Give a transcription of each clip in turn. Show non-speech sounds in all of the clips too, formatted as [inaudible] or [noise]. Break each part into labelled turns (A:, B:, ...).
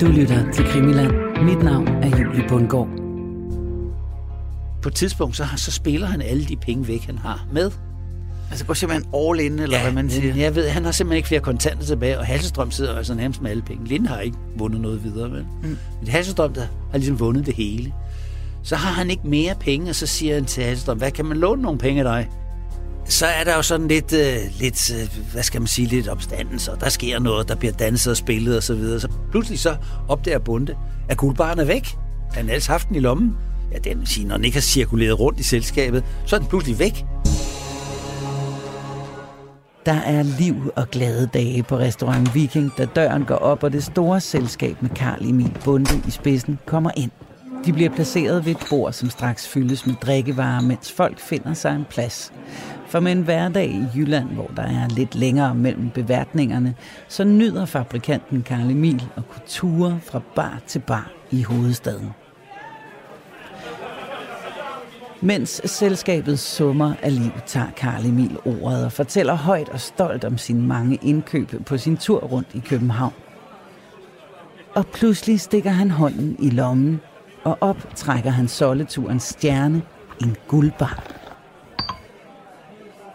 A: Du lytter til Krimiland. Mit navn er Julie Bundgaard.
B: På et tidspunkt, så, så spiller han alle de penge væk, han har med.
C: Altså går simpelthen all in, eller ja, hvad man siger?
B: Jeg ved, han har simpelthen ikke flere kontanter tilbage, og Hasselstrøm sidder altså nærmest med alle penge. Linde har ikke vundet noget videre, vel? Mm. Men Hasselstrøm, der har ligesom vundet det hele. Så har han ikke mere penge, og så siger han til Hasselstrøm, hvad kan man låne nogle penge af dig? Så er der jo sådan lidt, øh, lidt øh, hvad skal man sige, lidt opstandelse, og der sker noget, der bliver danset og spillet og så videre. Så pludselig så opdager Bunde, at guldbaren er væk. Han har ellers haft den i lommen. Ja, den siger, når den ikke har cirkuleret rundt i selskabet, så er den pludselig væk.
A: Der er liv og glade dage på restaurant Viking, da døren går op, og det store selskab med Karl Emil Bunde i spidsen kommer ind. De bliver placeret ved et bord, som straks fyldes med drikkevarer, mens folk finder sig en plads. For med en hverdag i Jylland, hvor der er lidt længere mellem beværtningerne, så nyder fabrikanten Karl Emil og kulturer fra bar til bar i hovedstaden. Mens selskabet summer af liv, tager Karl Emil ordet og fortæller højt og stolt om sine mange indkøb på sin tur rundt i København. Og pludselig stikker han hånden i lommen, og op trækker han solleturens stjerne, en guldbar.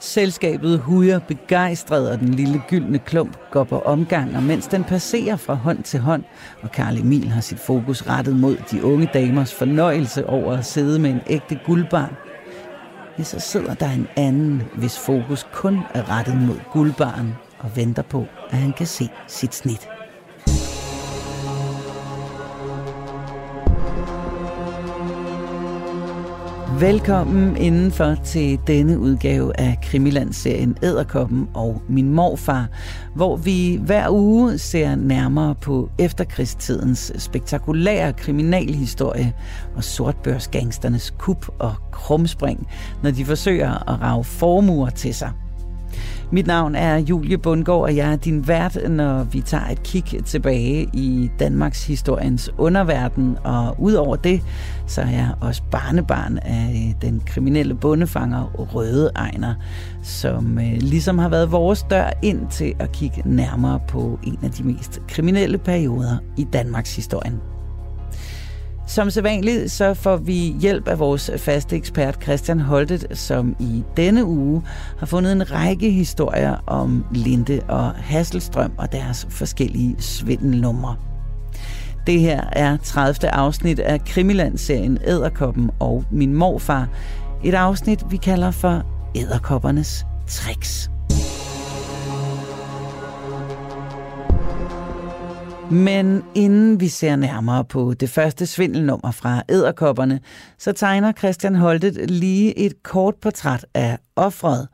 A: Selskabet hujer begejstret, og den lille gyldne klump går på omgang, og mens den passerer fra hånd til hånd, og Karl Emil har sit fokus rettet mod de unge damers fornøjelse over at sidde med en ægte guldbarn, ja, så sidder der en anden, hvis fokus kun er rettet mod guldbarn og venter på, at han kan se sit snit. Velkommen indenfor til denne udgave af Krimiland-serien Æderkoppen og Min Morfar, hvor vi hver uge ser nærmere på efterkrigstidens spektakulære kriminalhistorie og sortbørsgangsternes kup og krumspring, når de forsøger at rave formuer til sig. Mit navn er Julie Bundgaard, og jeg er din vært, når vi tager et kig tilbage i Danmarks historiens underverden. Og udover det, så er jeg også barnebarn af den kriminelle bondefanger Røde Ejner, som øh, ligesom har været vores dør ind til at kigge nærmere på en af de mest kriminelle perioder i Danmarks historien. Som sædvanligt så får vi hjælp af vores faste ekspert Christian Holtet, som i denne uge har fundet en række historier om Linde og Hasselstrøm og deres forskellige svindelnumre. Det her er 30. afsnit af Krimiland-serien Æderkoppen og Min Morfar. Et afsnit, vi kalder for Æderkoppernes Tricks. Men inden vi ser nærmere på det første svindelnummer fra æderkopperne, så tegner Christian Holtet lige et kort portræt af offret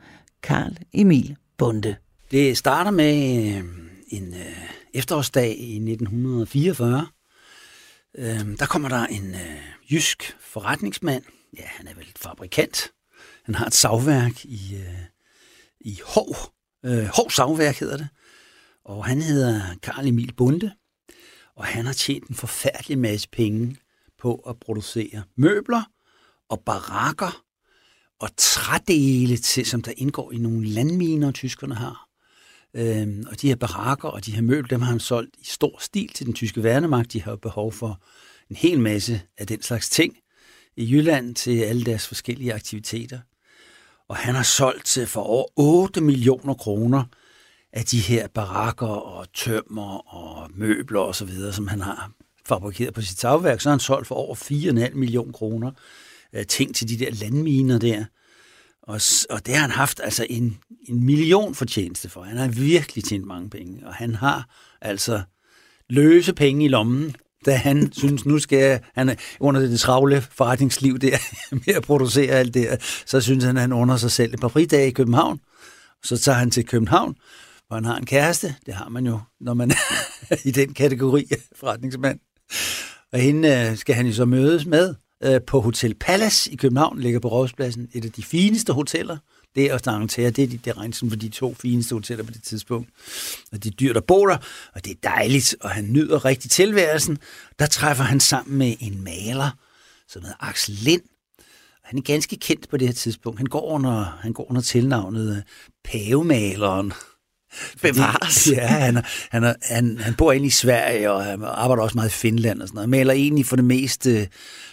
A: Karl Emil Bunde.
B: Det starter med øh, en øh, efterårsdag i 1944. Øhm, der kommer der en øh, jysk forretningsmand. Ja, han er vel et fabrikant. Han har et savværk i, i Hov. Hov Savværk hedder det. Og han hedder Karl Emil Bunde og han har tjent en forfærdelig masse penge på at producere møbler og barakker og trædele til, som der indgår i nogle landminer, tyskerne har. Øhm, og de her barakker og de her møbler, dem har han solgt i stor stil til den tyske værnemagt. De har behov for en hel masse af den slags ting i Jylland til alle deres forskellige aktiviteter. Og han har solgt til for over 8 millioner kroner af de her barakker og tømmer og møbler og så videre, som han har fabrikeret på sit tagværk, så har han solgt for over 4,5 millioner kroner øh, ting til de der landminer der. Og, og det har han haft altså en, en million fortjeneste for. Han har virkelig tjent mange penge, og han har altså løse penge i lommen, da han [laughs] synes, nu skal jeg, han er under det travle forretningsliv der, [laughs] med at producere alt det, så synes han, at han under sig selv et par fridage i København. Så tager han til København, hvor han har en kæreste. Det har man jo, når man er i den kategori af forretningsmand. Og hende øh, skal han jo så mødes med øh, på Hotel Palace i København, ligger på Rådspladsen. Et af de fineste hoteller. Det er også. Det er det regnes som for de to fineste hoteller på det tidspunkt. Og det er dyrt at bo der, og det er dejligt, og han nyder rigtig tilværelsen. Der træffer han sammen med en maler, som hedder Axel Lind. Han er ganske kendt på det her tidspunkt. Han går under, han går under tilnavnet øh, Pavemaleren
C: Bevares. [laughs]
B: Ja, han, han, han, han bor egentlig i Sverige, og han arbejder også meget i Finland og sådan noget. Maler egentlig for det meste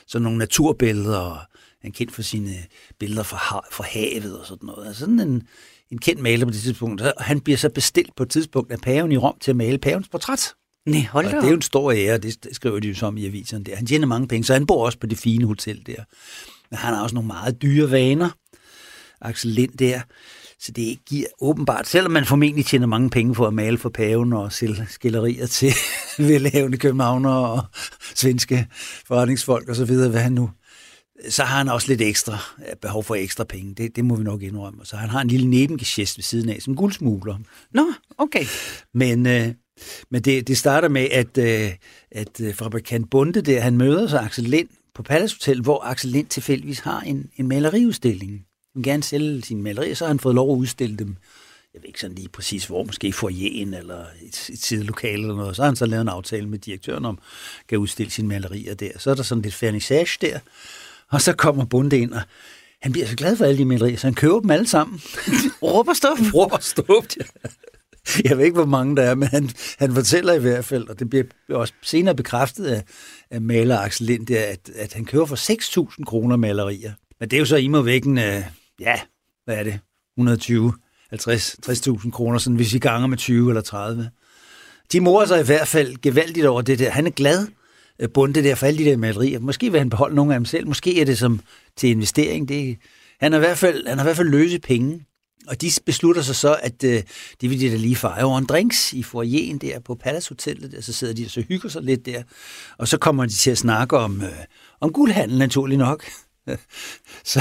B: sådan nogle naturbilleder, og han er kendt for sine billeder fra, fra havet og sådan noget. Altså sådan en, en kendt maler på det tidspunkt. Og han bliver så bestilt på et tidspunkt af paven i Rom til at male pavens portræt.
C: Nej, hold
B: og det er jo en stor ære, det skriver de jo så om i aviserne der. Han tjener mange penge, så han bor også på det fine hotel der. Men han har også nogle meget dyre vaner, Axel Lind der. Så det giver åbenbart, selvom man formentlig tjener mange penge på at male for paven og sælge skillerier til [laughs] velhavende københavnere og svenske forretningsfolk osv., hvad han nu så har han også lidt ekstra behov for ekstra penge. Det, det må vi nok indrømme. Så han har en lille nebengeschæst ved siden af, som guldsmugler.
C: Nå, okay.
B: Men, øh, men det, det starter med, at, øh, at øh, fabrikant Bunde der, han møder så Axel Lind på Palace Hotel, hvor Axel Lind tilfældigvis har en, en maleriudstilling. Han vil gerne sælge sine malerier, så har han fået lov at udstille dem. Jeg ved ikke sådan lige præcis hvor, måske i foyeren eller et, et sidelokale eller noget. Så har han så lavet en aftale med direktøren om, at udstille sine malerier der. Så er der sådan lidt vernissage der. Og så kommer Bunde ind, og han bliver så glad for alle de malerier, så han køber dem alle sammen. [laughs]
C: Råber stop.
B: Råber stop, ja. Jeg ved ikke, hvor mange der er, men han, han fortæller i hvert fald, og det bliver også senere bekræftet af, af maler Axel Lind, der, at, at han kører for 6.000 kroner malerier. Men det er jo så i mig vækken, øh, ja, hvad er det, 120, 50, 60.000 kroner, sådan hvis vi ganger med 20 eller 30. De morer sig i hvert fald gevaldigt over det der. Han er glad, øh, bundet bunde der for alle de der malerier. Måske vil han beholde nogle af dem selv. Måske er det som til investering. Det, han, har i hvert fald, han har i hvert fald løse penge. Og de beslutter sig så, at øh, det vil de da lige fejre over en drinks i foyeren der på Palace Hotellet. Der. Så sidder de og så hygger sig lidt der. Og så kommer de til at snakke om, øh, om guldhandel naturlig nok. [laughs] så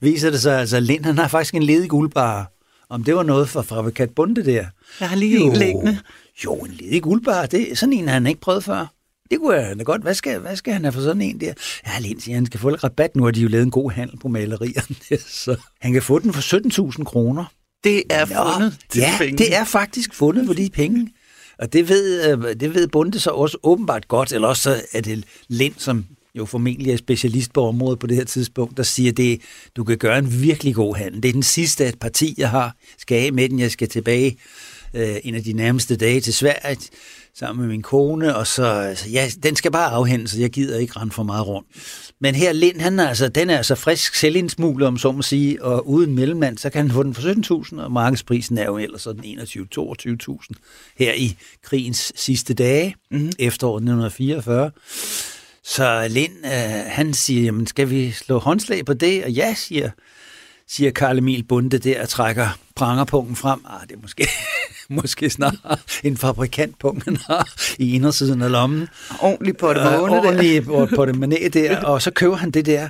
B: viser det sig altså, at Lind han har faktisk en ledig guldbar. Om det var noget for fabrikant Bunde der.
C: Jeg har lige jo, en liggende.
B: Jo, en ledig guldbar. Det er sådan en, han ikke prøvet før. Det kunne jeg da godt. Hvad skal, hvad skal han have for sådan en der? Ja, Lind siger, han skal få lidt rabat. Nu har de jo lavet en god handel på malerierne. [laughs] Så han kan få den for 17.000 kroner.
C: Det er Nå, fundet
B: til Ja, penge. det er faktisk fundet for de penge. Og det ved, øh, det ved Bunde så også åbenbart godt, eller også er det Lind, som jo formentlig er specialist på området på det her tidspunkt, der siger, det du kan gøre en virkelig god handel. Det er den sidste af et parti, jeg har. Skal af med den, jeg skal tilbage øh, en af de nærmeste dage til Sverige sammen med min kone, og så, altså, ja, den skal bare afhændes, så jeg gider ikke rende for meget rundt. Men her Lind, han er altså, den er altså frisk selvindsmuglet, om så må sige, og uden mellemmand, så kan han få den for 17.000, og markedsprisen er jo ellers sådan 21-22.000 her i krigens sidste dage, mm-hmm. efteråret 1944. Så Lind, øh, han siger, jamen skal vi slå håndslag på det? Og ja, siger, siger Karl Emil Bunde der og trækker prangerpunkten frem. Ah, det er måske, [laughs] måske snart en fabrikantpunkt, han har i indersiden af lommen.
C: Ordentligt på det
B: uh, Ordentligt [laughs] på, på det mané der, og så køber han det der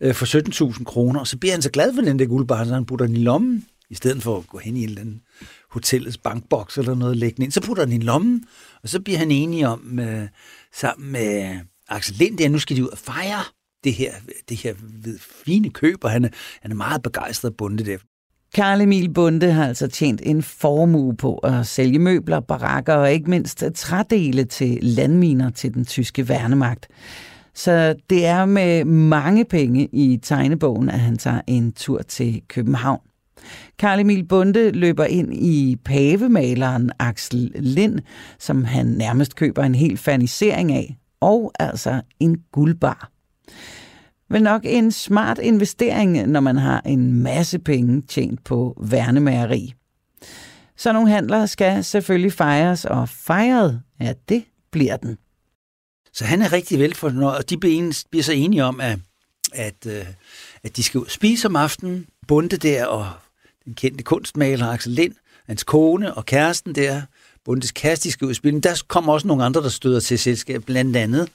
B: øh, for 17.000 kroner, og så bliver han så glad for den der guldbar, så han putter den i lommen, i stedet for at gå hen i en eller anden hotellets bankboks eller noget ind. Så putter han den i lommen, og så bliver han enig om, øh, sammen med Axel Lind, der, nu skal de ud og fejre det her, det her fine køb, og han er, han er meget begejstret bunde der.
A: Karl Emil Bunde har altså tjent en formue på at sælge møbler, barakker og ikke mindst trædele til landminer til den tyske værnemagt. Så det er med mange penge i tegnebogen, at han tager en tur til København. Karl Emil Bunde løber ind i pavemaleren Axel Lind, som han nærmest køber en hel fanisering af, og altså en guldbar. Men nok en smart investering, når man har en masse penge tjent på værnemageri. Så nogle handler skal selvfølgelig fejres, og fejret, ja, det bliver den.
B: Så han er rigtig velfornøjet, og de bliver så enige om, at, at, øh, at de skal spise om aftenen. Bunde der og den kendte kunstmaler Axel Lind, hans kone og kæresten der, Bundes kæreste, de skal ud spille. Der kommer også nogle andre, der støder til selskab, blandt andet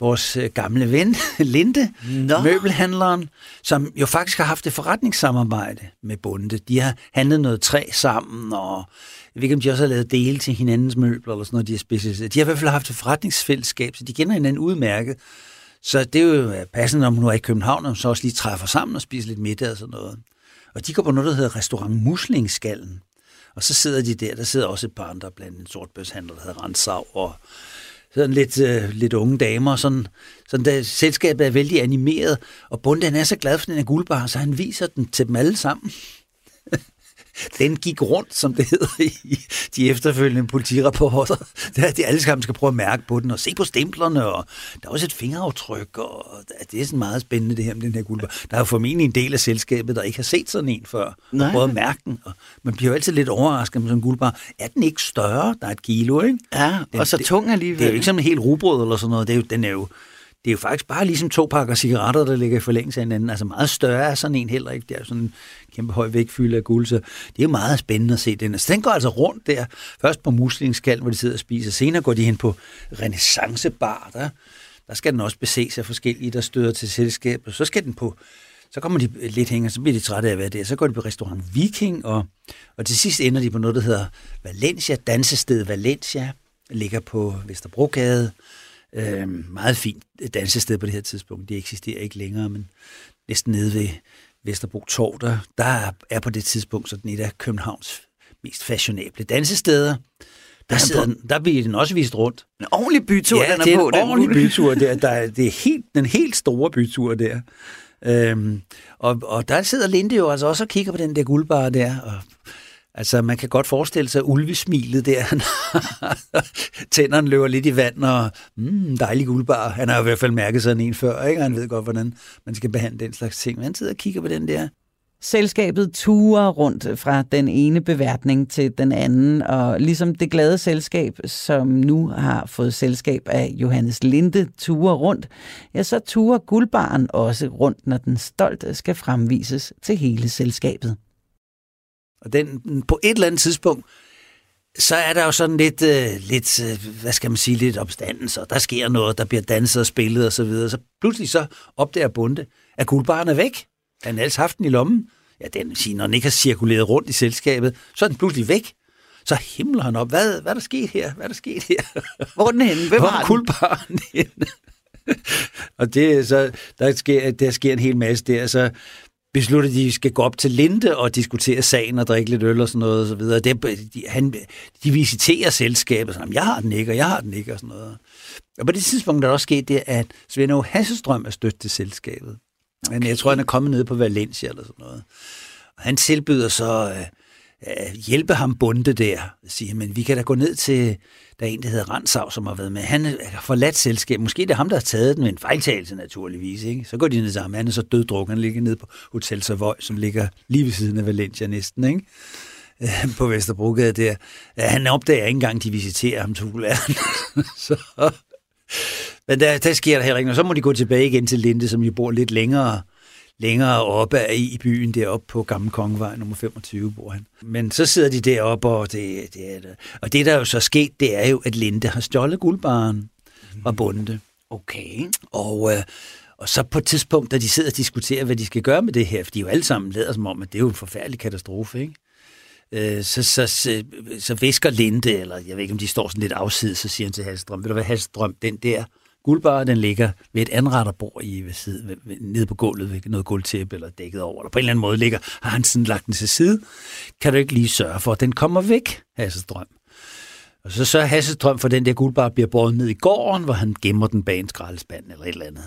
B: vores øh, gamle ven, [laughs] Linde, Nå. møbelhandleren, som jo faktisk har haft et forretningssamarbejde med Bunde. De har handlet noget træ sammen, og jeg ved ikke, om de også har lavet dele til hinandens møbler, eller sådan noget, de har specialiseret. De har i hvert fald haft et forretningsfællesskab, så de kender hinanden udmærket. Så det er jo passende, om hun nu er i København, og så også lige træffer sammen og spiser lidt middag og sådan noget. Og de går på noget, der hedder Restaurant Muslingskallen. Og så sidder de der, der sidder også et par andre, blandt en sortbørshandler, der hedder Rensau, og sådan lidt, øh, lidt unge damer. Sådan, sådan der, selskabet er vældig animeret, og Bunde er så glad for den her guldbar, så han viser den til dem alle sammen. [laughs] den gik rundt, som det hedder i de efterfølgende politirapporter. Der er de alle sammen skal prøve at mærke på den og se på stemplerne, og der er også et fingeraftryk, og det er sådan meget spændende det her med den her guldbar. Der er jo formentlig en del af selskabet, der ikke har set sådan en før,
C: Nej.
B: og prøvet at mærke den. Og man bliver jo altid lidt overrasket med sådan en guldbar. Er den ikke større? Der er et kilo, ikke?
C: Ja, og så
B: det-
C: tung alligevel.
B: Det er jo ikke sådan en helt rugbrød eller sådan noget. Det er jo, den er jo, det er jo faktisk bare ligesom to pakker cigaretter, der ligger i forlængelse af hinanden. Altså meget større er sådan en heller ikke. Det er jo sådan en kæmpe høj vægtfylde af guld, så det er jo meget spændende at se den. Så den går altså rundt der. Først på muslingskald, hvor de sidder og spiser. Senere går de hen på renaissancebar. Der, der skal den også beses af forskellige, der støder til selskabet. Så skal den på så kommer de lidt hænger, så bliver de trætte af at være der. Så går de på restaurant Viking, og, og til sidst ender de på noget, der hedder Valencia, dansested Valencia, ligger på Vesterbrogade. Øh, meget fint dansested på det her tidspunkt. Det eksisterer ikke længere, men næsten nede ved Vesterbro Torv, der, der er på det tidspunkt sådan et af Københavns mest fashionable dansesteder. Der, sidder, den- der bliver den også vist rundt.
C: En ordentlig bytur,
B: Ja,
C: den er
B: det er
C: på.
B: en
C: den
B: ordentlig
C: guld.
B: bytur der. der er, det er helt, den helt store bytur der. Øhm, og, og der sidder Linde jo altså også og kigger på den der guldbar der. Og, altså, man kan godt forestille sig ulvesmilet der. [laughs] Tænderne løber lidt i vand, og mm, dejlig guldbar. Han har i hvert fald mærket sådan en før, ikke? Han ved godt, hvordan man skal behandle den slags ting. Men han sidder og kigger på den der.
A: Selskabet turer rundt fra den ene beværtning til den anden, og ligesom det glade selskab, som nu har fået selskab af Johannes Linde, turer rundt, ja, så turer guldbaren også rundt, når den stolt skal fremvises til hele selskabet.
B: Og den, på et eller andet tidspunkt, så er der jo sådan lidt, øh, lidt øh, hvad skal man sige, lidt opstandelse, og der sker noget, der bliver danset og spillet og så videre. Så pludselig så opdager Bunde, at guldbaren er væk. Han har ellers haft den i lommen. Ja, den vil sige, når den ikke har cirkuleret rundt i selskabet, så er den pludselig væk. Så himler han op. Hvad, hvad er der sket her? Hvad er der sket her? [laughs]
C: Hvor er den henne? Hvem
B: Hvor er guldbaren henne? [laughs] og det, så, der, sker, der sker en hel masse der. Så beslutter de, at de skal gå op til Linde og diskutere sagen og drikke lidt øl og sådan noget. Og så videre. Det, de, han, de visiterer selskabet, sådan, jeg har den ikke, og jeg har den ikke, og sådan noget. Og på det tidspunkt er der også sket det, at Svend Aage Hasselstrøm er stødt til selskabet. Okay. Men jeg tror, han er kommet ned på Valencia eller sådan noget. Og han tilbyder så øh, Øh, hjælpe ham bunde der. Siger, men vi kan da gå ned til, der er en, der hedder Ransav, som har været med. Han øh, har forladt selskab. Måske det er ham, der har taget den med en fejltagelse naturligvis. Ikke? Så går de ned sammen. Han er så døddrukken. Han ligger nede på Hotel Savoy, som ligger lige ved siden af Valencia næsten. Ikke? Øh, på Vesterbrogade der. Han opdager ikke engang, de visiterer ham til [laughs] så, men der, der sker der heller ikke noget. Så må de gå tilbage igen til Linde, som jo bor lidt længere, længere oppe af i byen, deroppe på Gamle Kongevej, nummer 25 bor han. Men så sidder de deroppe, og det, det er det. Og det, der er jo så sket, det er jo, at Linde har stjålet guldbaren fra Bunde.
C: Okay.
B: Og, øh, og så på et tidspunkt, da de sidder og diskuterer, hvad de skal gøre med det her, for de jo alle sammen lader som om, at det er jo en forfærdelig katastrofe, ikke? Øh, så, så, så, så væsker Linde, eller jeg ved ikke, om de står sådan lidt afsides, så siger han til Halstrøm, ved du hvad, Halstrøm, den der guldbar, den ligger ved et anretterbord i, ved siden, ved, ved, nede på gulvet, ved noget gulvtæppe eller dækket over, eller på en eller anden måde ligger, har han sådan lagt den til side. Kan du ikke lige sørge for, at den kommer væk, Hasselstrøm? Og så sørger Hasselstrøm for, at den der guldbar bliver båret ned i gården, hvor han gemmer den bag en skraldespand eller et eller andet.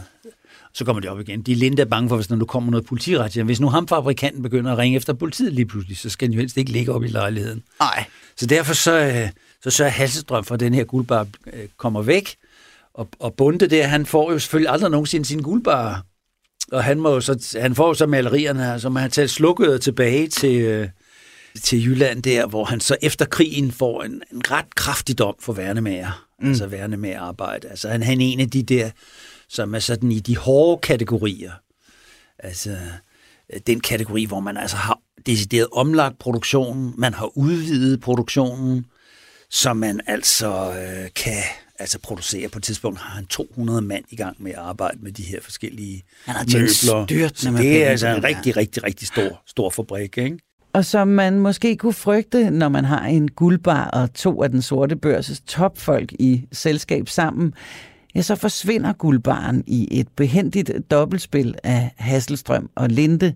B: Så kommer de op igen. De er er bange for, hvis der nu kommer noget politiret. Hvis nu ham fabrikanten begynder at ringe efter politiet lige pludselig, så skal den jo helst ikke ligge op i lejligheden.
C: Nej.
B: Så derfor så, øh, så sørger Hasselstrøm for, at den her guldbar øh, kommer væk. Og, og Bunde der, han får jo selvfølgelig aldrig nogensinde sin guldbar. Og han, må så, han får jo så malerierne her, som han tager slukket tilbage til, øh, til Jylland der, hvor han så efter krigen får en, en ret kraftig dom for værnemager. Mm. Altså værnemager arbejde. Altså han, han er en af de der, som er sådan i de hårde kategorier. Altså øh, den kategori, hvor man altså har decideret omlagt produktionen, man har udvidet produktionen, så man altså øh, kan altså producere. På et tidspunkt har han 200 mand i gang med at arbejde med de her forskellige
C: Han har styrtende
B: Så
C: med
B: det er altså en rigtig, rigtig, rigtig stor, stor fabrik, ikke?
A: Og som man måske kunne frygte, når man har en guldbar og to af den sorte børses topfolk i selskab sammen, ja, så forsvinder guldbaren i et behendigt dobbeltspil af Hasselstrøm og Linde,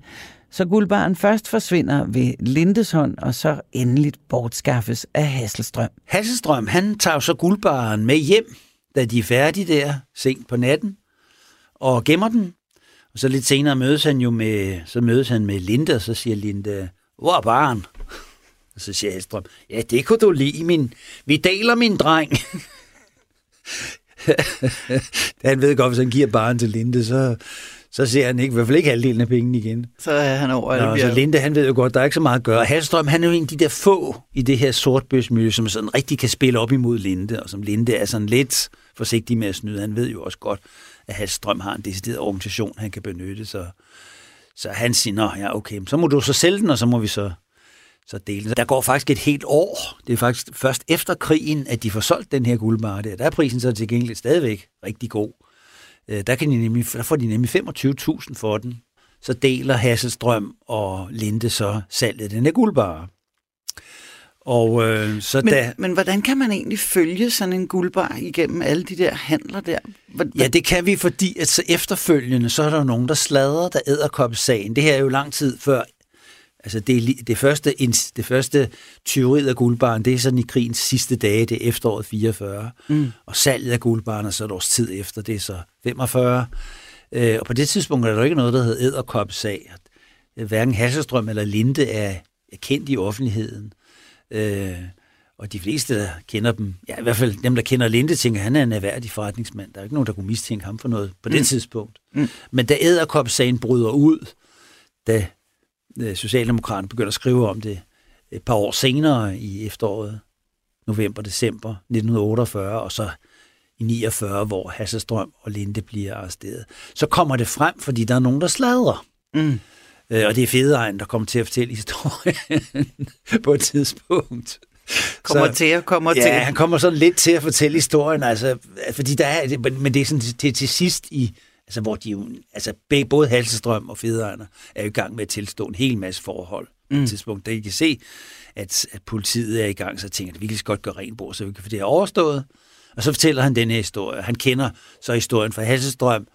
A: så guldbaren først forsvinder ved Lindeshånd, og så endeligt bortskaffes af Hasselstrøm.
B: Hasselstrøm, han tager så guldbaren med hjem, da de er færdige der, sent på natten, og gemmer den. Og så lidt senere mødes han jo med, så mødes han med Linde, og så siger Linde, hvor er barn? Og så siger Hasselstrøm, ja, det kunne du lide, min... Vi deler min dreng. [laughs] han ved godt, hvis han giver barn til Linde, så, så ser han ikke, i hvert fald ikke halvdelen af pengene igen.
C: Så er han over
B: Nå, så Linde, han ved jo godt, der er ikke så meget at gøre. Hallstrøm, han er jo en af de der få i det her sortbøsmiljø, som sådan rigtig kan spille op imod Linde, og som Linde er sådan lidt forsigtig med at snyde. Han ved jo også godt, at Hallstrøm har en decideret organisation, han kan benytte, så, så han siger, Nå, ja, okay, så må du så sælge den, og så må vi så, så dele den. Der går faktisk et helt år. Det er faktisk først efter krigen, at de får solgt den her guldbar der. Der er prisen så til gengæld stadigvæk rigtig god. Øh, Der, kan de nemlig, der får de nemlig 25.000 for den. Så deler Hasselstrøm og Linde så salget af den her guldbar. Og øh, så
C: Men,
B: da...
C: men hvordan kan man egentlig følge sådan en guldbar igennem alle de der handler der? Hvor,
B: Ja, det kan vi, fordi at så efterfølgende, så er der jo nogen, der sladrer, der æderkoppesagen. Det her er jo lang tid før, altså det, det, første, det første tyveriet af guldbaren, det er sådan i krigens sidste dage, det er efteråret 44. Mm. Og salget af guldbaren er så et års tid efter, det er så 45. Øh, og på det tidspunkt er der jo ikke noget, der hedder æderkoppesag. Hverken Hasselstrøm eller Linde er, er kendt i offentligheden. Øh, og de fleste, der kender dem, ja i hvert fald dem, der kender Linde, tænker, han er en erhverdig forretningsmand. Der er ikke nogen, der kunne mistænke ham for noget på mm. det tidspunkt. Mm. Men da æderkopsagen bryder ud, da Socialdemokraterne begynder at skrive om det et par år senere i efteråret, november-december 1948, og så i 49, hvor Hasselstrøm og Linde bliver arresteret. Så kommer det frem, fordi der er nogen, der sladrer.
C: Mm.
B: Øh, og det er Fedeegn, der kommer til at fortælle historien [laughs] på et tidspunkt.
C: kommer til at kommer
B: ja,
C: til.
B: han kommer sådan lidt til at fortælle historien, altså, fordi der er, men men det er sådan til, til sidst i, altså hvor de jo, altså både Halsestrøm og Fedeegner er jo i gang med at tilstå en hel masse forhold. Mm. Et tidspunkt, da I kan se, at, at politiet er i gang, så tænker at vi kan godt gøre rent bord, så vi kan få det her overstået. Og så fortæller han den her historie. Han kender så historien fra Halsestrøm,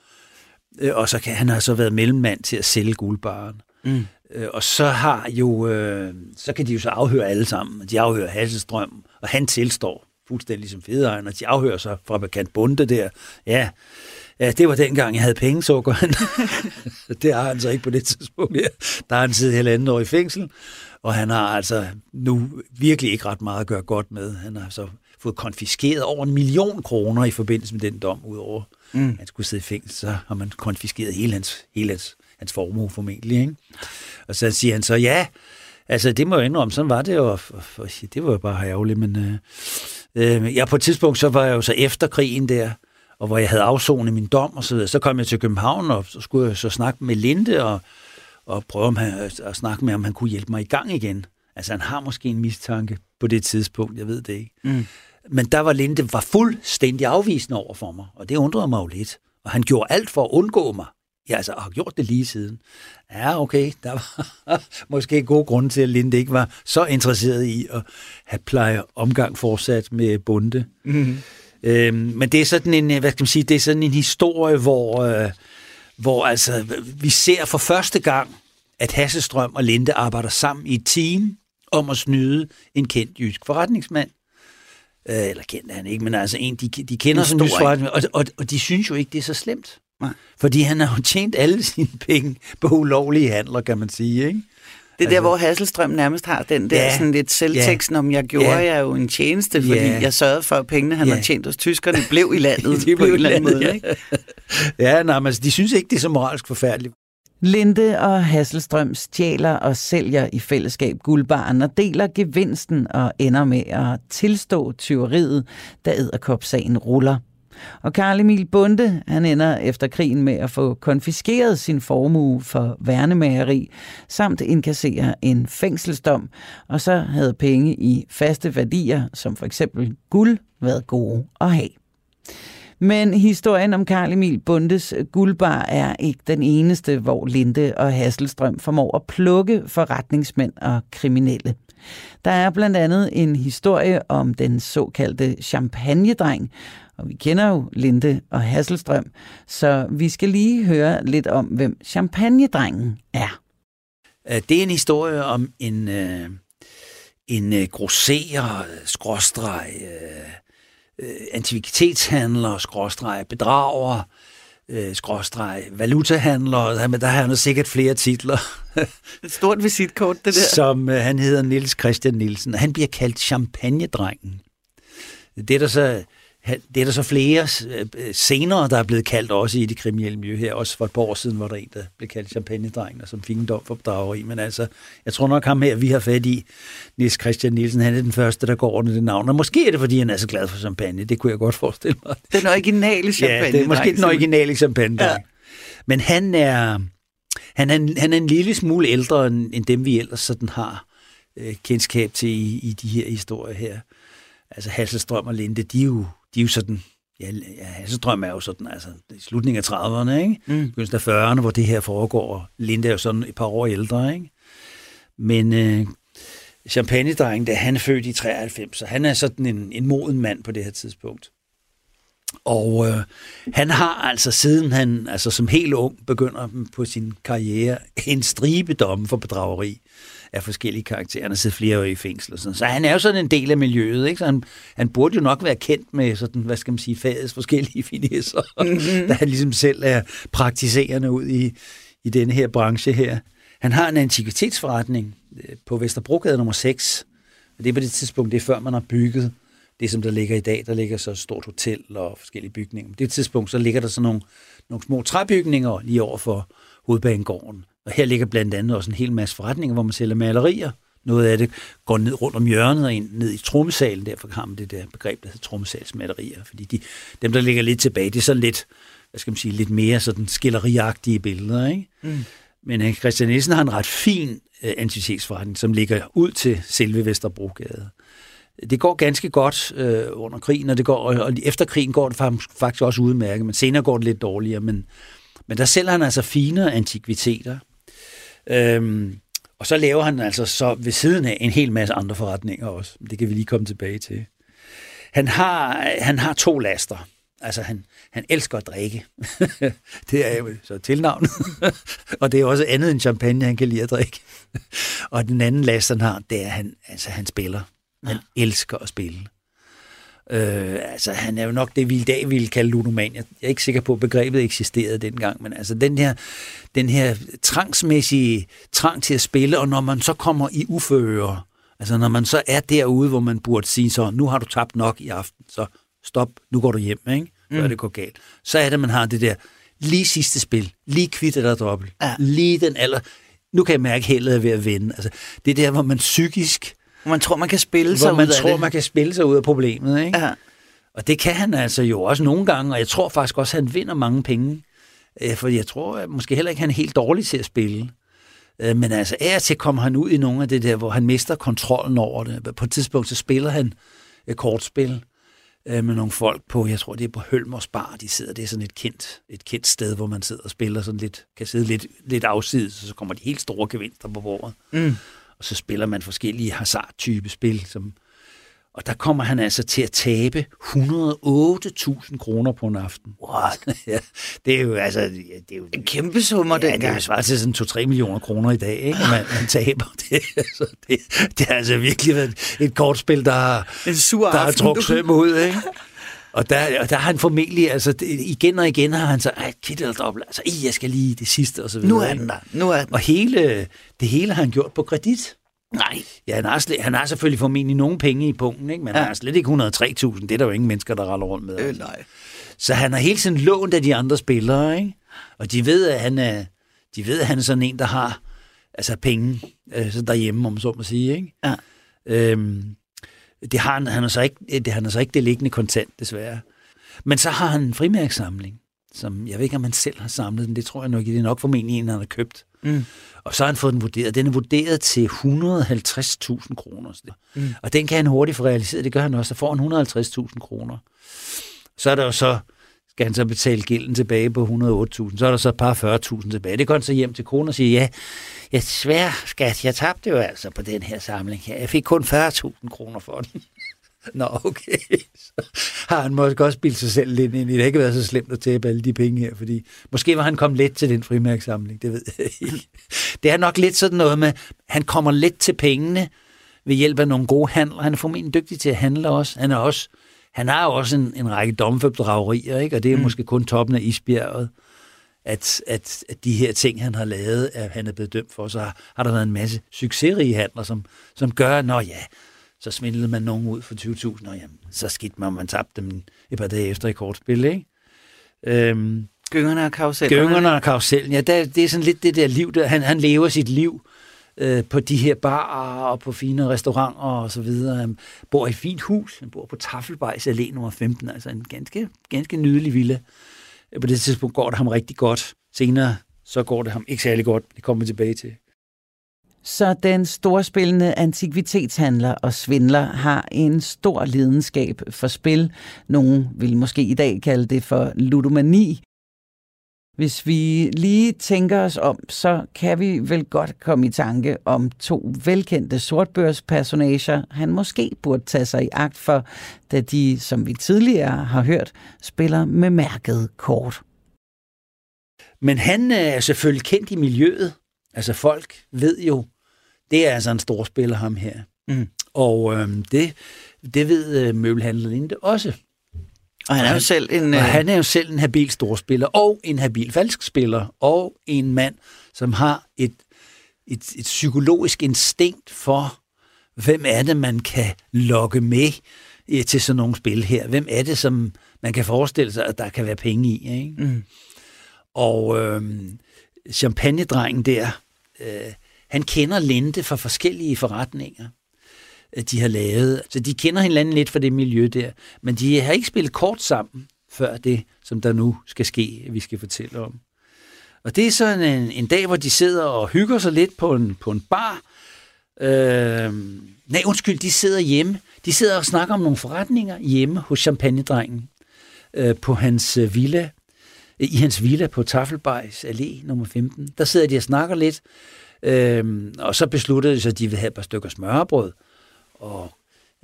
B: øh, og så kan han har så været mellemmand til at sælge guldbaren. Mm. Øh, og så har jo, øh, så kan de jo så afhøre alle sammen. De afhører Hasselstrøm, og han tilstår fuldstændig som federen, og de afhører så fabrikant Bunde der. Ja, ja, det var dengang, jeg havde penge, sukker han. [laughs] det har han så ikke på det tidspunkt. Ja. Der har han siddet halvandet år i fængsel, og han har altså nu virkelig ikke ret meget at gøre godt med. Han har så fået konfiskeret over en million kroner i forbindelse med den dom, udover mm. han skulle sidde i fængsel, så har man konfiskeret hele hans, hele hans, hans formue formentlig. Ikke? Og så siger han så, ja, altså det må jeg indrømme, sådan var det jo, og, og, og det var jo bare ærgerligt, men øh, øh, ja, på et tidspunkt, så var jeg jo så efter krigen der, og hvor jeg havde afsonet min dom og så videre, så kom jeg til København, og så skulle jeg så snakke med Linde, og, og prøve om han, at snakke med, om han kunne hjælpe mig i gang igen. Altså han har måske en mistanke på det tidspunkt, jeg ved det ikke. Mm. Men der var Linde var fuldstændig afvisende over for mig, og det undrede mig jo lidt. Og han gjorde alt for at undgå mig. Ja, altså, har gjort det lige siden. Ja, okay, der var [laughs] måske god grund til, at Linde ikke var så interesseret i at have pleje omgang fortsat med Bunde. Mm-hmm. Øhm, men det er sådan en, hvad skal man sige, det er sådan en historie, hvor, øh, hvor altså, vi ser for første gang, at Hasselstrøm og Linde arbejder sammen i et team om at snyde en kendt jysk forretningsmand. Øh, eller kendt er han ikke, men altså en, de, de kender en jysk forretningsmand, og, og, og de synes jo ikke, det er så slemt. Nej. Fordi han har jo tjent alle sine penge på ulovlige handler, kan man sige, ikke?
C: Det er altså, der, hvor Hasselstrøm nærmest har den der ja, sådan lidt selvteksten om, jeg gjorde ja, jeg jo en tjeneste, fordi ja, jeg sørgede for, at pengene, han ja. har tjent hos tyskerne, [laughs] blev i landet
B: de
C: på en eller anden måde.
B: Ja,
C: ikke? [laughs]
B: ja nej, men altså, de synes ikke, det er så moralsk forfærdeligt.
A: Linde og Hasselstrøm stjæler og sælger i fællesskab guldbaren og deler gevinsten og ender med at tilstå tyveriet, da æderkopsagen ruller. Og Karl Emil Bunde, han ender efter krigen med at få konfiskeret sin formue for værnemageri, samt indkassere en fængselsdom, og så havde penge i faste værdier, som for eksempel guld, været gode at have. Men historien om Karl Emil Bundes guldbar er ikke den eneste, hvor Linde og Hasselstrøm formår at plukke forretningsmænd og kriminelle. Der er blandt andet en historie om den såkaldte champagnedreng, og vi kender jo Linde og Hasselstrøm, så vi skal lige høre lidt om, hvem champagnedrengen er.
B: Det er en historie om en, øh, en grosserer, skråstreg, øh, antikvitetshandler, skråstreg, bedrager, øh, skråstreg valutahandler, men der har han sikkert flere titler. [laughs]
C: Et stort visitkort, det der.
B: Som øh, han hedder Nils Christian Nielsen. Han bliver kaldt champagnedrengen. Det er der så det er der så flere øh, senere, der er blevet kaldt også i det kriminelle miljø her. Også for et par år siden var der en, der blev kaldt champagnedrengen, som fik en dom for bedrageri. Men altså, jeg tror nok ham her, vi har fat i, Nils Christian Nielsen, han er den første, der går under det navn. Og måske er det, fordi han er så glad for champagne. Det kunne jeg godt forestille mig. [laughs]
C: Den originale champagne.
B: Ja, det er måske den originale champagne. Ja. Men han er, han, er, han er en lille smule ældre, end dem vi ellers sådan har øh, kendskab til i, i de her historier her. Altså Hasselstrøm og Linde, de er jo de er jo sådan, ja, ja Hasselstrøm er jo sådan, altså i slutningen af 30'erne, ikke? Mm. Begyndelsen af 40'erne, hvor det her foregår, og Linde er jo sådan et par år ældre, ikke? Men øh, Champagne-drengen, da han er født i 93, så han er sådan en, en moden mand på det her tidspunkt. Og øh, han har altså siden han, altså som helt ung, begynder på sin karriere, en stribedomme for bedrageri af forskellige karakterer. Han har siddet flere år i fængsel og sådan. Så han er jo sådan en del af miljøet, ikke? Så han, han burde jo nok være kendt med sådan, hvad skal man sige, fagets forskellige [laughs] finesser, mm-hmm. da han ligesom selv er praktiserende ud i, i denne her branche her. Han har en antikvitetsforretning øh, på Vesterbrogade nummer 6. Og det er på det tidspunkt, det er før man har bygget det, som der ligger i dag. Der ligger så et stort hotel og forskellige bygninger. På det tidspunkt, så ligger der så nogle, nogle små træbygninger lige over for hovedbanegården. Og her ligger blandt andet også en hel masse forretninger, hvor man sælger malerier. Noget af det går ned rundt om hjørnet og ind, ned i trommesalen. Derfor har man det der begreb, der hedder trommesalsmalerier. Fordi de, dem, der ligger lidt tilbage, det er sådan lidt, hvad skal man sige, lidt mere sådan skilleriagtige billeder. Ikke? Mm. Men Christian Nielsen har en ret fin uh, antikvitetsforretning, som ligger ud til selve Vesterbrogade. Det går ganske godt øh, under krigen, og, det går, og efter krigen går det faktisk også udmærket, men senere går det lidt dårligere. Men, men der sælger han altså fine antikviteter, Øhm, og så laver han altså så ved siden af en hel masse andre forretninger også. Det kan vi lige komme tilbage til. Han har, han har to laster. Altså, han, han elsker at drikke. [laughs] det er jo så tilnavnet. [laughs] og det er også andet end champagne, han kan lide at drikke. [laughs] og den anden last, han har, det er, at han, altså, han spiller. Han elsker at spille. Øh, altså, han er jo nok det, vi i dag ville kalde ludoman. Jeg er ikke sikker på, at begrebet eksisterede dengang, men altså den her, den her trangsmæssige trang til at spille, og når man så kommer i uføre, altså når man så er derude, hvor man burde sige så, nu har du tabt nok i aften, så stop, nu går du hjem, ikke? Før mm. det går galt. Så er det, man har det der lige sidste spil, lige kvitt eller dobbelt, ja. lige den aller, nu kan jeg mærke, at heldet er ved at vende. Altså, det er der, hvor man psykisk
C: man tror, man kan spille sig
B: ud man
C: af
B: tror, det. man kan spille sig ud af problemet. Ikke? Ja. Og det kan han altså jo også nogle gange, og jeg tror faktisk også, at han vinder mange penge. Øh, for jeg tror at måske heller ikke, han er helt dårlig til at spille. Øh, men altså, af til kommer han ud i nogle af det der, hvor han mister kontrollen over det. På et tidspunkt, så spiller han et kortspil øh, med nogle folk på, jeg tror, det er på Hølmers Bar, de sidder, det er sådan et kendt, et kendt sted, hvor man sidder og spiller sådan lidt, kan sidde lidt, lidt afsides, og så kommer de helt store gevinster på bordet. Mm og så spiller man forskellige hazard-type spil, som, og der kommer han altså til at tabe 108.000 kroner på en aften.
C: What? [laughs]
B: ja, det er jo altså... Det er jo,
C: en kæmpe summer
B: ja, det er jo svaret til sådan 2-3 millioner kroner i dag, ikke? Man, man taber. [laughs] Det, altså, det, det har altså virkelig været et kortspil, der har,
C: en sur
B: der har trukket søm ud, ikke? [laughs] Og der, og der har han formentlig, altså igen og igen har han så, ej, kit eller dobbelt, altså jeg skal lige det sidste og så videre.
C: Nu er den der, nu er den.
B: Og hele, det hele har han gjort på kredit.
C: Nej.
B: Ja, han har, slet, han har selvfølgelig formentlig nogle penge i punkten, ikke? men ja. han har slet ikke 103.000. Det er der jo ingen mennesker, der raller rundt med.
C: Øh, nej.
B: Så han har hele tiden lånt af de andre spillere, ikke? og de ved, at han er, de ved, at han er sådan en, der har altså penge øh, derhjemme, om så må sige. Ikke?
C: Ja.
B: Øhm, det har han, han har så ikke, det, han har så ikke det liggende kontant, desværre. Men så har han en frimærksamling, som jeg ved ikke, om han selv har samlet den. Det tror jeg nok ikke. Det er nok formentlig en, han har købt. Mm. Og så har han fået den vurderet. Den er vurderet til 150.000 kroner. Mm. Og den kan han hurtigt få realiseret. Det gør han også. Så får han 150.000 kroner. Så er der jo så, skal han så betale gælden tilbage på 108.000. Så er der så et par 40.000 tilbage. Det går han så hjem til konen og siger, ja, jeg svær, skat, jeg tabte jo altså på den her samling her. Jeg fik kun 40.000 kroner for den. [laughs] Nå, okay. Så [laughs] har han måske også bildt sig selv lidt ind i. Det har ikke været så slemt at tabe alle de penge her, fordi måske var han kommet lidt til den frimærksamling, det ved jeg ikke. Det er nok lidt sådan noget med, han kommer lidt til pengene ved hjælp af nogle gode handler. Han er formentlig dygtig til at handle også. Han er også han har jo også en, en række domføbdragerier, ikke? og det er mm. måske kun toppen af isbjerget, at, at, at de her ting, han har lavet, at han er blevet dømt for, så har, har der været en masse succesrige handler, som, som gør, at ja, så svindlede man nogen ud for 20.000, og jamen, så skidt man, man tabte dem et par dage efter i kortspil, ikke? Øhm,
C: Gyngerne og karusellen.
B: Gyngerne og karusellen, ja, der, det er sådan lidt det der liv, der, han, han lever sit liv øh, på de her barer og på fine restauranter og så videre. Han bor i et fint hus, han bor på Taffelbejs Allé nummer 15, altså en ganske, ganske nydelig villa. På det tidspunkt går det ham rigtig godt. Senere så går det ham ikke særlig godt. Det kommer vi tilbage til.
A: Så den storspillende antikvitetshandler og svindler har en stor lidenskab for spil. Nogle vil måske i dag kalde det for ludomani. Hvis vi lige tænker os om, så kan vi vel godt komme i tanke om to velkendte sortbørspersonager, han måske burde tage sig i agt for, da de, som vi tidligere har hørt, spiller med mærket kort.
B: Men han er selvfølgelig kendt i miljøet. Altså folk ved jo, det er altså en stor spiller, ham her. Mm. Og øhm, det, det ved øh, møbelhandleren også.
C: Og han er jo selv en...
B: Og øh, han er jo selv en habil storspiller, og en habil falskspiller, og en mand, som har et, et, et psykologisk instinkt for, hvem er det, man kan lokke med øh, til sådan nogle spil her. Hvem er det, som man kan forestille sig, at der kan være penge i. Ikke? Mm. Og øhm, champagnedrengen der, øh, han kender Lente fra forskellige forretninger, øh, de har lavet. Så de kender hinanden lidt fra det miljø der. Men de har ikke spillet kort sammen før det, som der nu skal ske, vi skal fortælle om. Og det er sådan en, en dag, hvor de sidder og hygger sig lidt på en, på en bar. Øh, nej, undskyld, de sidder hjemme. De sidder og snakker om nogle forretninger hjemme hos champagnedrengen øh, på hans øh, villa, i hans villa på Taffelbejs Allé nummer 15. Der sidder de og snakker lidt, øh, og så besluttede de sig, at de ville have et par stykker smørbrød. Og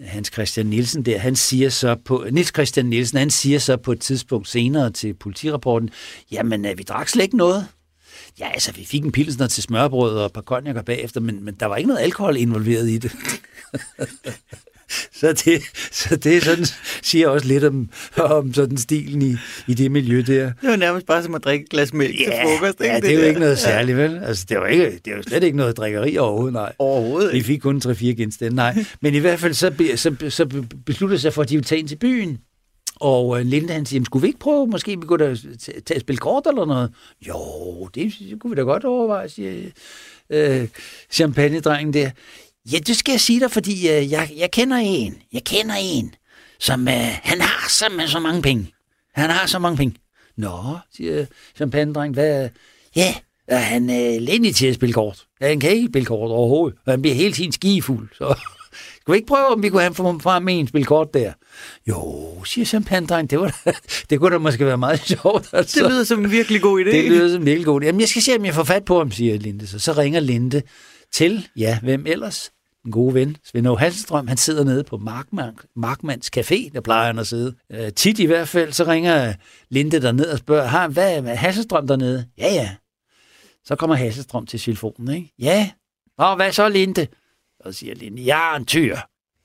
B: Hans Christian Nielsen der, han siger så på, Niels Christian Nielsen, han siger så på et tidspunkt senere til politirapporten, jamen, øh, vi drak slet ikke noget. Ja, altså, vi fik en pilsner til smørbrød og et par konjakker bagefter, men, men der var ikke noget alkohol involveret i det så, det, så det sådan, siger også lidt om, om sådan stilen i, i det miljø der.
C: Det var nærmest bare som at drikke et glas mælk ja, til frokost.
B: Ikke? Ja, det er jo ikke noget særligt, vel? Altså, det, var ikke, det var slet ikke noget drikkeri overhovedet, nej.
C: Overhovedet
B: Vi fik kun 3-4 genstande, nej. Men i hvert fald så, så, så besluttede sig for, at de ville tage ind til byen. Og uh, Linde, han siger, skulle vi ikke prøve, måske vi kunne da tage et spil kort eller noget? Jo, det, det kunne vi da godt overveje, siger øh, champagne-drengen der. Ja, det skal jeg sige dig, fordi øh, jeg, jeg kender en. Jeg kender en, som øh, han har simpelthen så mange penge. Han har så mange penge. Nå, siger champagne Hvad? Ja, er han øh, lændig til at spille kort. Ja, han kan ikke spille kort overhovedet. Han bliver helt tiden skifuld. Så [laughs] skal vi ikke prøve, om vi kunne have fra med en spil kort der? Jo, siger champagne det, var da, [laughs] det kunne da måske være meget [laughs] sjovt.
C: Altså. Det lyder som en virkelig god idé.
B: Det lyder som en virkelig god idé. Jamen, jeg skal se, om jeg får fat på ham, siger Linde. Så, så ringer Linde til, ja, hvem ellers? En god ven, Svend Halstrøm, han sidder nede på Markman, Markmanns Café, der plejer han at sidde. Øh, tit i hvert fald, så ringer Linde der ned og spørger, har hvad er Hasselstrøm dernede? Ja, ja. Så kommer Hasselstrøm til telefonen, ikke? Ja. Og hvad så, Linde? Og siger Linde, jeg er en tyr.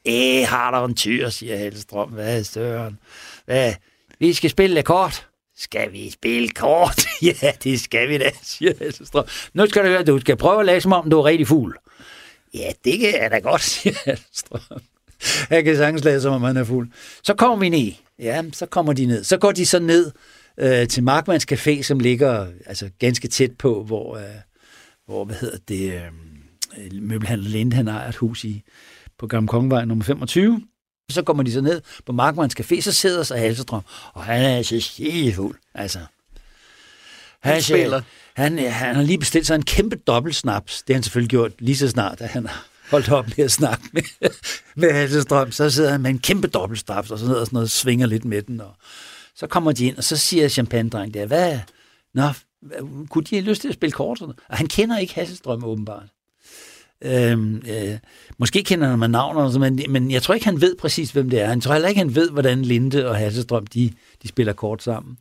B: Æh, har der en tyr, siger Hasselstrøm. Hvad er støren? Hvad? Vi skal spille kort. Skal vi spille kort? [laughs] ja, det skal vi da, siger Hasselstrøm. Nu skal du høre, du skal prøve at lade som om, du er rigtig fugl. Ja, det er da godt, [laughs] siger Alstrøm. Jeg kan sagtens lade, som om han er fuld. Så kommer vi ned. Ja, så kommer de ned. Så går de så ned øh, til Markmans Café, som ligger altså, ganske tæt på, hvor, øh, hvor hvad hedder det, øh, møbelhandler Linde, han ejer et hus i, på Gamle Kongevej nummer 25. Så kommer de så ned på Markmans Café, så sidder sig Halsedrøm, og han er så fuld. Altså,
C: han, han spiller.
B: Han, han har lige bestilt sig en kæmpe dobbeltsnaps. Det har han selvfølgelig gjort lige så snart, at han har holdt op med at snakke med, [laughs] med Halsestrøm. Så sidder han med en kæmpe dobbeltsnaps, og så og sådan noget, svinger lidt med den. Og så kommer de ind, og så siger champagne der, hvad, nå, kunne de have lyst til at spille kort? Og han kender ikke Hasselstrøm åbenbart. Øhm, øh, måske kender han med navnet, men, men jeg tror ikke, han ved præcis, hvem det er. Jeg tror heller ikke, han ved, hvordan Linde og Hasselstrøm de, de spiller kort sammen.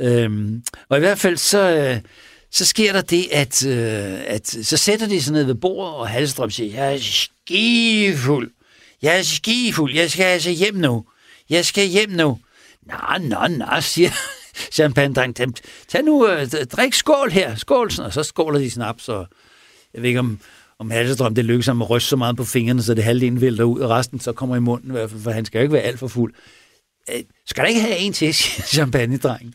B: Øhm, og i hvert fald så, øh, så sker der det, at, øh, at så sætter de sig ned ved bordet, og Halstrøm siger, jeg er skifuld. Jeg er skifuld. Jeg skal altså hjem nu. jeg skal hjem nu. Nå, nå, nå, [laughs] siger champagne-dreng. Tag nu, uh, drik skål her, skål. Og så skåler de snaps, og jeg ved ikke, om, om Halsestrøm det lykkes ham at ryste så meget på fingrene, så det halvdelen vælter ud, og resten så kommer i munden, i hvert fald, for han skal jo ikke være alt for fuld. Øh, skal der ikke have en til, [laughs] champagne-drengen.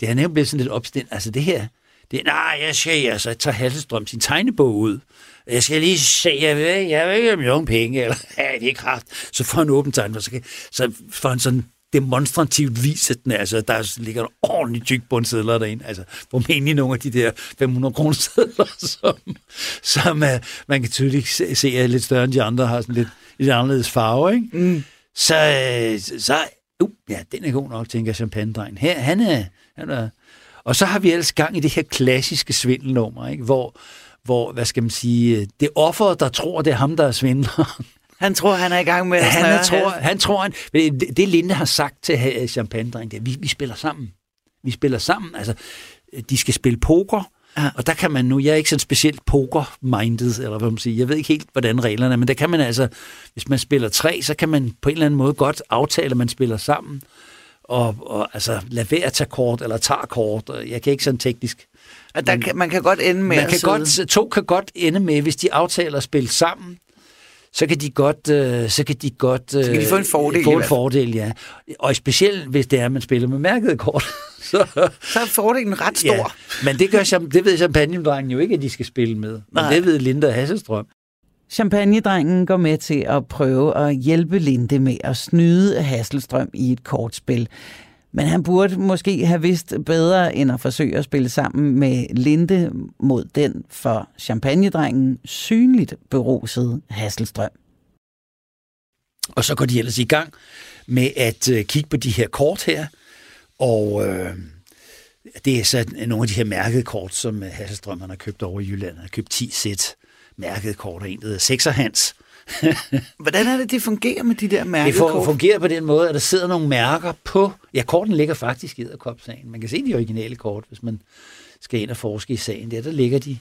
B: Det er nemlig blevet sådan lidt opstillet. Altså det her, det, nej, jeg skal, jeg så tager Halsestrøm sin tegnebog ud. Jeg skal lige se, jeg ved, jeg ved ikke, om jeg har penge, eller [laughs] ja, det er kraft. Så får han åbent tegn, så, så får han sådan demonstrativt vis, at den, altså, der ligger en ordentlig tyk bundsedler derinde. Altså, formentlig nogle af de der 500 kroner sedler, [laughs] som, som uh, man kan tydeligt se, se er lidt større end de andre, har sådan lidt, lidt anderledes farve, ikke? Mm. Så, øh, så uh, ja, den er god nok, tænker champagne Her, han er, han er, og så har vi ellers gang i det her klassiske svindelnummer, ikke? Hvor, hvor, hvad skal man sige, det offer, der tror, det er ham, der er svindler.
C: Han tror, han er i gang med at
B: han, er, tror, han tror, han, det, det Linde har sagt til champagne det er, vi, vi spiller sammen. Vi spiller sammen. Altså, de skal spille poker, Ja. Og der kan man nu, jeg er ikke sådan specielt poker-minded, eller hvad man siger, jeg ved ikke helt, hvordan reglerne er, men der kan man altså, hvis man spiller tre, så kan man på en eller anden måde godt aftale, at man spiller sammen, og, og altså lade være at tage kort, eller tage kort, jeg kan ikke sådan teknisk.
C: Og der kan, man kan godt ende med
B: man kan godt, To kan godt ende med, hvis de aftaler at spille sammen, så kan de godt, øh, så kan de godt
C: øh, så kan de få en fordel.
B: Få en fordel, ja. Og specielt hvis det er, at man spiller med mærket kort.
C: Så, så er fordelen ret stor. Ja.
B: Men det, gør, det ved champagnedrengen jo ikke, at de skal spille med. Men Nej. det ved Linda Hasselstrøm.
A: Champagnedrengen går med til at prøve at hjælpe Linde med at snyde Hasselstrøm i et kortspil. Men han burde måske have vidst bedre end at forsøge at spille sammen med Linde mod den for champagnedrengen synligt berusede Hasselstrøm.
B: Og så går de ellers i gang med at øh, kigge på de her kort her, og øh, det er så nogle af de her mærkede kort, som Hasselstrøm han har købt over i Jylland. Han har købt 10 sæt mærkede kort, og en, der hedder Sexerhans. [laughs]
C: Hvordan er det, det fungerer med de der mærkede
B: Det fungerer på den måde, at der sidder nogle mærker på... Ja, korten ligger faktisk i Edderkop-sagen. Man kan se de originale kort, hvis man skal ind og forske i sagen. Der, der ligger de.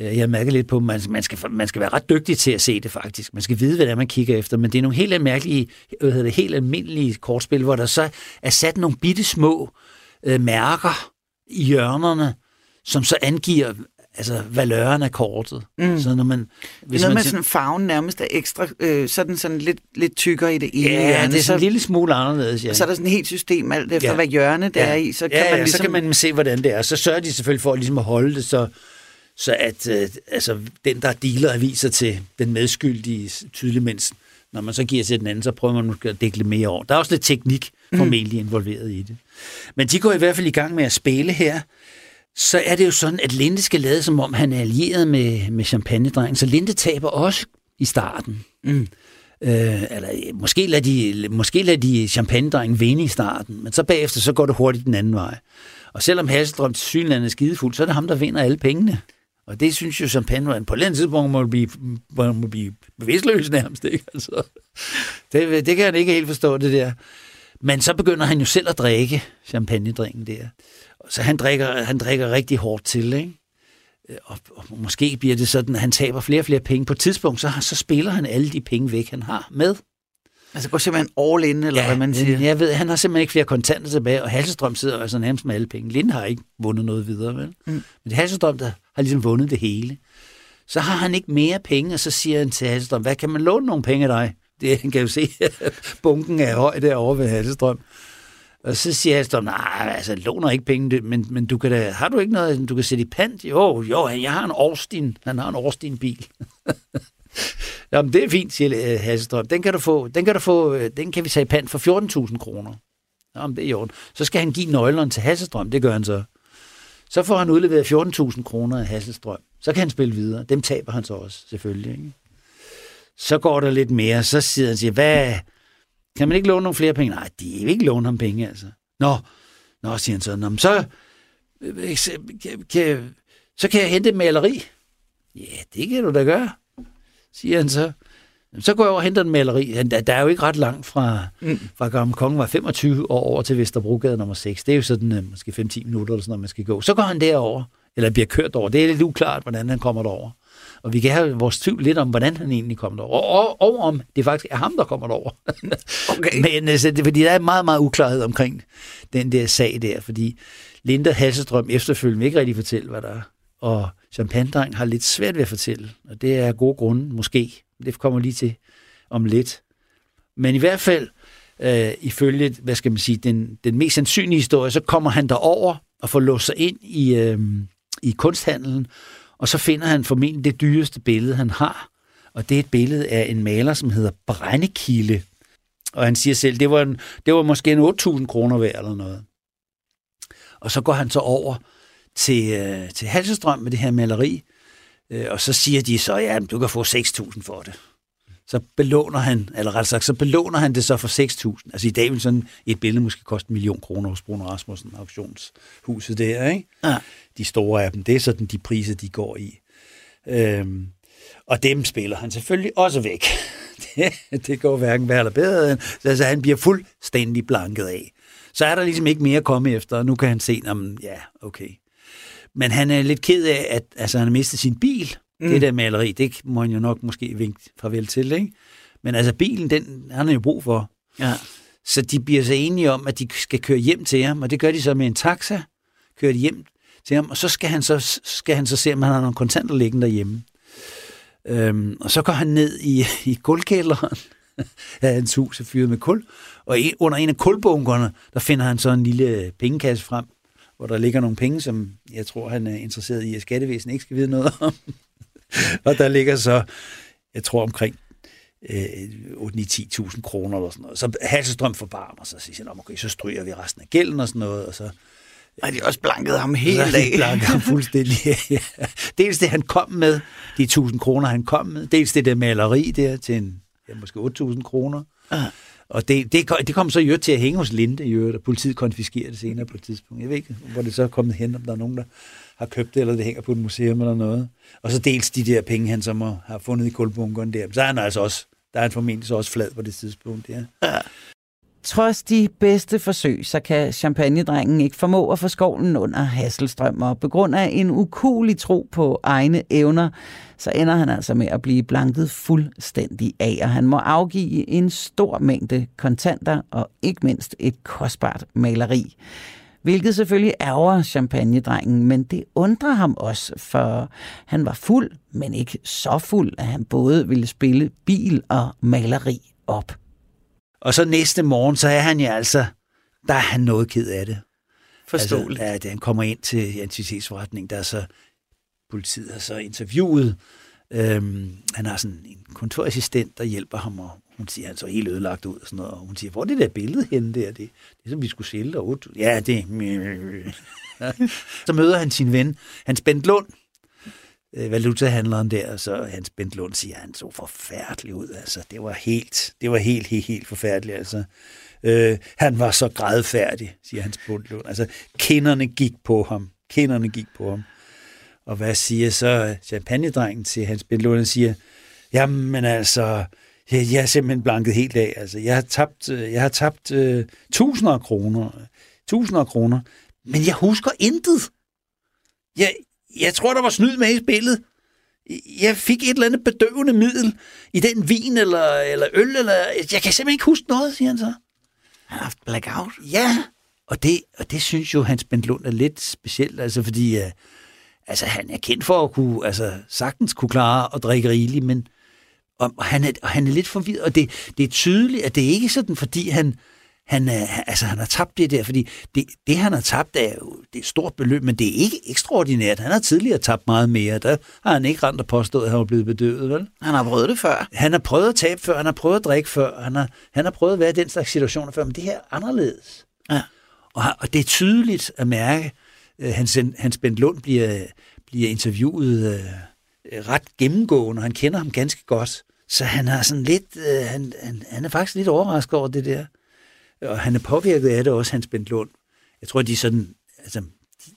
B: Øh, jeg mærker lidt på, at man, man, skal, man skal være ret dygtig til at se det faktisk. Man skal vide, hvad det er, man kigger efter. Men det er nogle helt mærkelige, hvad hedder det, helt almindelige kortspil, hvor der så er sat nogle bitte små øh, mærker i hjørnerne, som så angiver, altså valøren af kortet.
C: Mm. Så når man, hvis noget man med sådan farven nærmest er ekstra, øh, sådan, sådan lidt, lidt tykkere i det ene
B: Ja, hjørne, det er sådan en lille smule anderledes. Ja.
C: Og så er der sådan et helt system, alt efter ja. hvad hjørne det ja. er i. Så kan,
B: ja,
C: man ligesom...
B: så kan man se, hvordan det er. Så sørger de selvfølgelig for ligesom at holde det, så, så at øh, altså, den, der dealer, viser til den medskyldige tydeligt, mens når man så giver til den anden, så prøver man at dække mere over. Der er også lidt teknik mm. formentlig mm. involveret i det. Men de går i hvert fald i gang med at spille her, så er det jo sådan, at Linde skal lade som om, han er allieret med, med champagnedrengen. Så Linde taber også i starten. Mm. Øh, eller måske lader de, måske lader de champagnedrengen vinde i starten, men så bagefter så går det hurtigt den anden vej. Og selvom Hasselstrøm til synlandet er skidefuld, så er det ham, der vinder alle pengene. Og det synes jo champagnedrengen på et tidspunkt må blive, må, blive bevidstløs nærmest. Ikke? Altså, det, det kan han ikke helt forstå, det der. Men så begynder han jo selv at drikke champagnedringen der. Så han drikker, han drikker rigtig hårdt til, ikke? Og, og måske bliver det sådan, at han taber flere og flere penge. På et tidspunkt, så, så spiller han alle de penge væk, han har med.
C: Altså går simpelthen all in, eller ja, hvad man siger?
B: Jeg ved, han har simpelthen ikke flere kontanter tilbage, og Halsestrøm sidder altså nærmest med alle penge. Linde har ikke vundet noget videre, vel? Mm. Men det er Halsestrøm, der har ligesom vundet det hele. Så har han ikke mere penge, og så siger han til Halsestrøm, hvad kan man låne nogle penge af dig? [laughs] Det kan jo se, bunken er høj derovre ved Halsestrøm. Og så siger jeg, nej, altså, låner ikke penge, men, men du kan da, har du ikke noget, du kan sætte i pant? Jo, jo, jeg har en Austin, han har en Årstin bil. [laughs] Jamen, det er fint, siger øh, Hasselstrøm. Den kan du få, den kan, du få, øh, den kan vi tage i pant for 14.000 kroner. Jamen, det er jo. Så skal han give nøglerne til Hasselstrøm, det gør han så. Så får han udleveret 14.000 kroner af Hasselstrøm. Så kan han spille videre. Dem taber han så også, selvfølgelig. Ikke? Så går der lidt mere, så siger han, siger, hvad, kan man ikke låne nogle flere penge? Nej, de vil ikke låne ham penge, altså. Nå, Nå siger han så. Nå, øh, så, kan, kan, så kan jeg hente et maleri. Ja, det kan du da gøre, siger han så. Så går jeg over og henter en maleri. Der er jo ikke ret langt fra, mm. fra Gamle Kongen var 25 år over til Vesterbrogade nummer 6. Det er jo sådan øh, måske 5-10 minutter, eller sådan, når man skal gå. Så går han derover eller bliver kørt over. Det er lidt uklart, hvordan han kommer derover. Og vi kan have vores tvivl lidt om, hvordan han egentlig kommer derover. Og, og, og om det faktisk er ham, der kommer derover. [laughs] okay. [laughs] Men altså, det, fordi der er meget, meget uklarhed omkring den der sag der, fordi Linda Hasselstrøm efterfølgende ikke rigtig fortælle, hvad der er. Og champagne har lidt svært ved at fortælle, og det er gode grunde, måske. Det kommer lige til om lidt. Men i hvert fald, øh, ifølge, hvad skal man sige, den, den mest sandsynlige historie, så kommer han derover og får låst sig ind i, øh, i kunsthandlen, og så finder han formentlig det dyreste billede, han har. Og det er et billede af en maler, som hedder Brændekilde. Og han siger selv, det var, en, det var måske en 8.000 kroner værd eller noget. Og så går han så over til, øh, til Halsestrøm med det her maleri, øh, og så siger de så, ja, du kan få 6.000 for det så belåner han, eller ret sagt, så belåner han det så for 6.000. Altså i dag vil sådan et billede måske koste en million kroner hos Bruno Rasmussen, auktionshuset der, ikke? Ja. De store af dem, det er sådan de priser, de går i. Øhm, og dem spiller han selvfølgelig også væk. [laughs] det, det går hverken værre eller bedre. Altså han bliver fuldstændig blanket af. Så er der ligesom ikke mere at komme efter, og nu kan han se, om ja, okay. Men han er lidt ked af, at altså, han har mistet sin bil, Mm. Det der maleri, det må han jo nok måske vinke farvel til, ikke? Men altså bilen, den han har jo brug for. Ja. Så de bliver så enige om, at de skal køre hjem til ham, og det gør de så med en taxa, kører de hjem til ham, og så skal han så, skal han så se, om han har nogle kontanter liggende derhjemme. Øhm, og så går han ned i, [laughs] i kulkælderen af hans hus er fyret med kul, og en, under en af kulbunkerne, der finder han så en lille pengekasse frem, hvor der ligger nogle penge, som jeg tror, han er interesseret i, at skattevæsenet ikke skal vide noget om. [laughs] og der ligger så, jeg tror omkring øh, 8-9-10.000 kroner eller sådan noget. Så Hasselstrøm forbarmer sig og siger, okay, så stryger vi resten af gælden og sådan noget, og så
C: har de også blanket ham helt af.
B: blanket ham fuldstændig. ja. Dels det, han kom med, de 1000 kroner, han kom med. Dels det der maleri der til en, ja, måske 8000 kroner. Ja. Og det, det, det kom så i øvrigt til at hænge hos Linde i øvrigt, og politiet konfiskerede det senere på et tidspunkt. Jeg ved ikke, hvor det så er kommet hen, om der er nogen, der har købt det, eller det hænger på et museum eller noget. Og så dels de der penge, han som har fundet i kulbunkeren der. Så er han altså også, der er han formentlig så også flad på det tidspunkt, ja.
A: Trods de bedste forsøg, så kan champagnedrengen ikke formå at få skovlen under Hasselstrøm, og på grund af en ukulig tro på egne evner, så ender han altså med at blive blanket fuldstændig af, og han må afgive en stor mængde kontanter og ikke mindst et kostbart maleri. Hvilket selvfølgelig ærger champagnedrengen, men det undrer ham også, for han var fuld, men ikke så fuld, at han både ville spille bil og maleri op.
B: Og så næste morgen, så er han ja altså, der er han noget ked af det.
C: Forståeligt.
B: Altså, da han kommer ind til antikvitetsforretningen, der er så politiet har så interviewet. Øhm, han har sådan en kontorassistent, der hjælper ham, og hun siger, han så helt ødelagt ud og sådan noget. Og hun siger, hvor er det der billede henne der? Det, det er som vi skulle sælge der. Ja, det [laughs] Så møder han sin ven, Hans Bent Lund, øh, valutahandleren der, og så Hans Bent Lund siger, at han så forfærdelig ud. Altså, det var helt, det var helt, helt, helt forfærdeligt. Altså, øh, han var så grædfærdig, siger Hans Bent Lund. Altså, kinderne gik på ham. Kinderne gik på ham. Og hvad siger så champagnedrengen til Hans Bent Lund? Han siger, jamen altså, jeg, jeg er simpelthen blanket helt af. Altså, jeg har tabt, øh, jeg har tabt uh, tusinder af kroner. Tusinder af kroner. Men jeg husker intet. Jeg, jeg tror, der var snyd med i spillet. Jeg fik et eller andet bedøvende middel i den vin eller, eller øl. Eller, jeg kan simpelthen ikke huske noget, siger han så.
C: Han har haft blackout?
B: Ja, og det, og det synes jo Hans Bent Lund er lidt specielt, altså fordi uh, altså, han er kendt for at kunne, altså, sagtens kunne klare at drikke rigeligt, men og han er, og han er lidt forvirret, og det, det er tydeligt, at det ikke er sådan, fordi han, han, altså, han har tabt det der, fordi det, det, han har tabt, er jo det er et stort beløb, men det er ikke ekstraordinært. Han har tidligere tabt meget mere. Der har han ikke rent at påstå, at han var blevet bedøvet, vel?
C: Han har prøvet det før.
B: Han har prøvet at tabe før, han har prøvet at drikke før, han har, han har prøvet at være i den slags situationer før, men det her er anderledes. Ja. Og, og det er tydeligt at mærke, at Hans, Hans Bent Lund bliver, bliver interviewet øh, ret gennemgående, og han kender ham ganske godt. Så han har sådan lidt, øh, han, han, han er faktisk lidt overrasket over det der. Og han er påvirket af det også, Hans Bent Lund. Jeg tror, de er sådan, altså,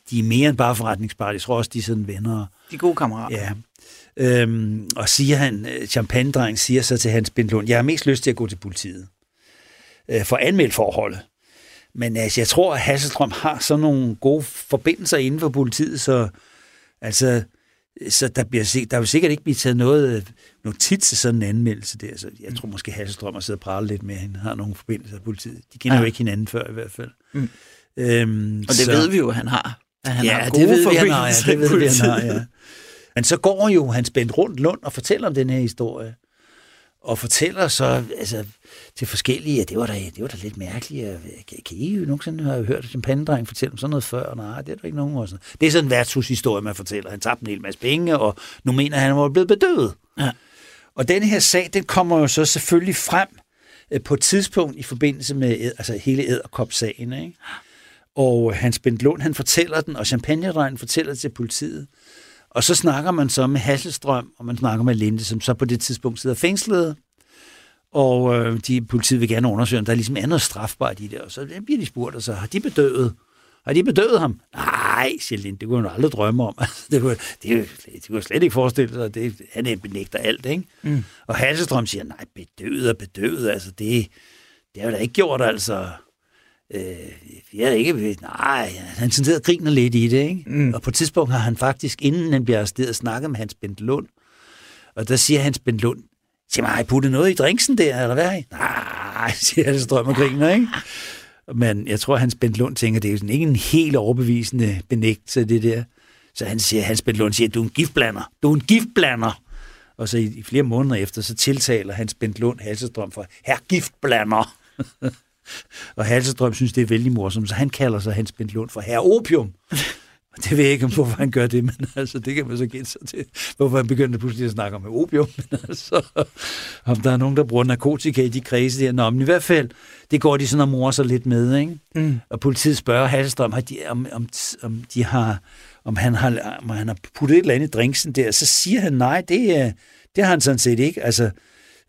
B: de, er mere end bare forretningspar. Jeg tror også, de er sådan venner.
C: De gode kammerater.
B: Ja. Øhm, og siger han, øh, champagne siger så til Hans Bent Lund, jeg har mest lyst til at gå til politiet. Øh, for anmeldt forholdet. Men altså, jeg tror, at Hasselstrøm har sådan nogle gode forbindelser inden for politiet, så altså, Så der, bliver, der vil sikkert ikke blive taget noget tit til sådan en anmeldelse der. Så jeg tror måske, Hasselstrøm har siddet og pralet lidt med, han har nogle forbindelser af politiet. De kender ja. jo ikke hinanden før i hvert fald. Mm.
C: Øhm, og det så, ved vi jo, at han har. At han
B: ja, har gode det ved vi, han har, ja, det ved vi, han har, ja. Men så går jo han spændt rundt Lund og fortæller om den her historie. Og fortæller så altså, til forskellige, at det var da, det var da lidt mærkeligt. Kan, kan I jo nogensinde have hørt en pandedreng fortælle om sådan noget før? Nej, det er der ikke nogen. Og sådan. Det er sådan en værtshushistorie, man fortæller. Han tabte en hel masse penge, og nu mener han, at han var blevet bedøvet. Ja. Og den her sag, den kommer jo så selvfølgelig frem øh, på et tidspunkt i forbindelse med altså hele æderkop-sagen. Ikke? Og Hans Bent Lund, han fortæller den, og champagne fortæller det til politiet. Og så snakker man så med Hasselstrøm, og man snakker med Linde, som så på det tidspunkt sidder fængslet. Og øh, de, politiet vil gerne undersøge, om der ligesom er noget strafbart i det. Og så bliver de spurgt, og så har de bedøvet? Har de bedøvet ham? Nej, siger Linde, det kunne hun aldrig drømme om. [laughs] det, kunne, det, det kunne slet ikke forestille sig. Det, han benægter alt, ikke? Mm. Og Hasselstrøm siger, nej, bedøvet og bedøvet, altså det, det har jo da ikke gjort, altså. Øh, jeg er ikke... Nej, han sidder og griner lidt i det, ikke? Mm. Og på et tidspunkt har han faktisk, inden han bliver arresteret, snakket med Hans Bent Lund. Og der siger Hans Bent Lund, siger mig, har I puttet noget i drinksen der, eller hvad? Nej, [laughs] siger han, strøm og griner, ikke? Men jeg tror, Hans Bent Lund tænker, det er jo sådan ikke en helt overbevisende benægtelse, det der. Så han siger, Hans Bent Lund siger, du er en giftblander. Du er en giftblander. Og så i, i flere måneder efter, så tiltaler Hans Bent Lund Halsestrøm for herr giftblander. [laughs] og Halsestrøm synes, det er vældig morsomt, så han kalder sig Hans Bent Lund for herr opium. Det ved jeg ikke, hvorfor han gør det, men altså, det kan man så gætte sig til. Hvorfor han begyndte pludselig at snakke om opium. Men altså, om der er nogen, der bruger narkotika i de kredse der. Nå, men i hvert fald, det går de sådan og morer sig lidt med, ikke? Mm. Og politiet spørger Halstrøm, om, om, om, om, de har, om, han har, om han har puttet et eller andet i drinksen der. Så siger han, nej, det, det har han sådan set ikke. Altså,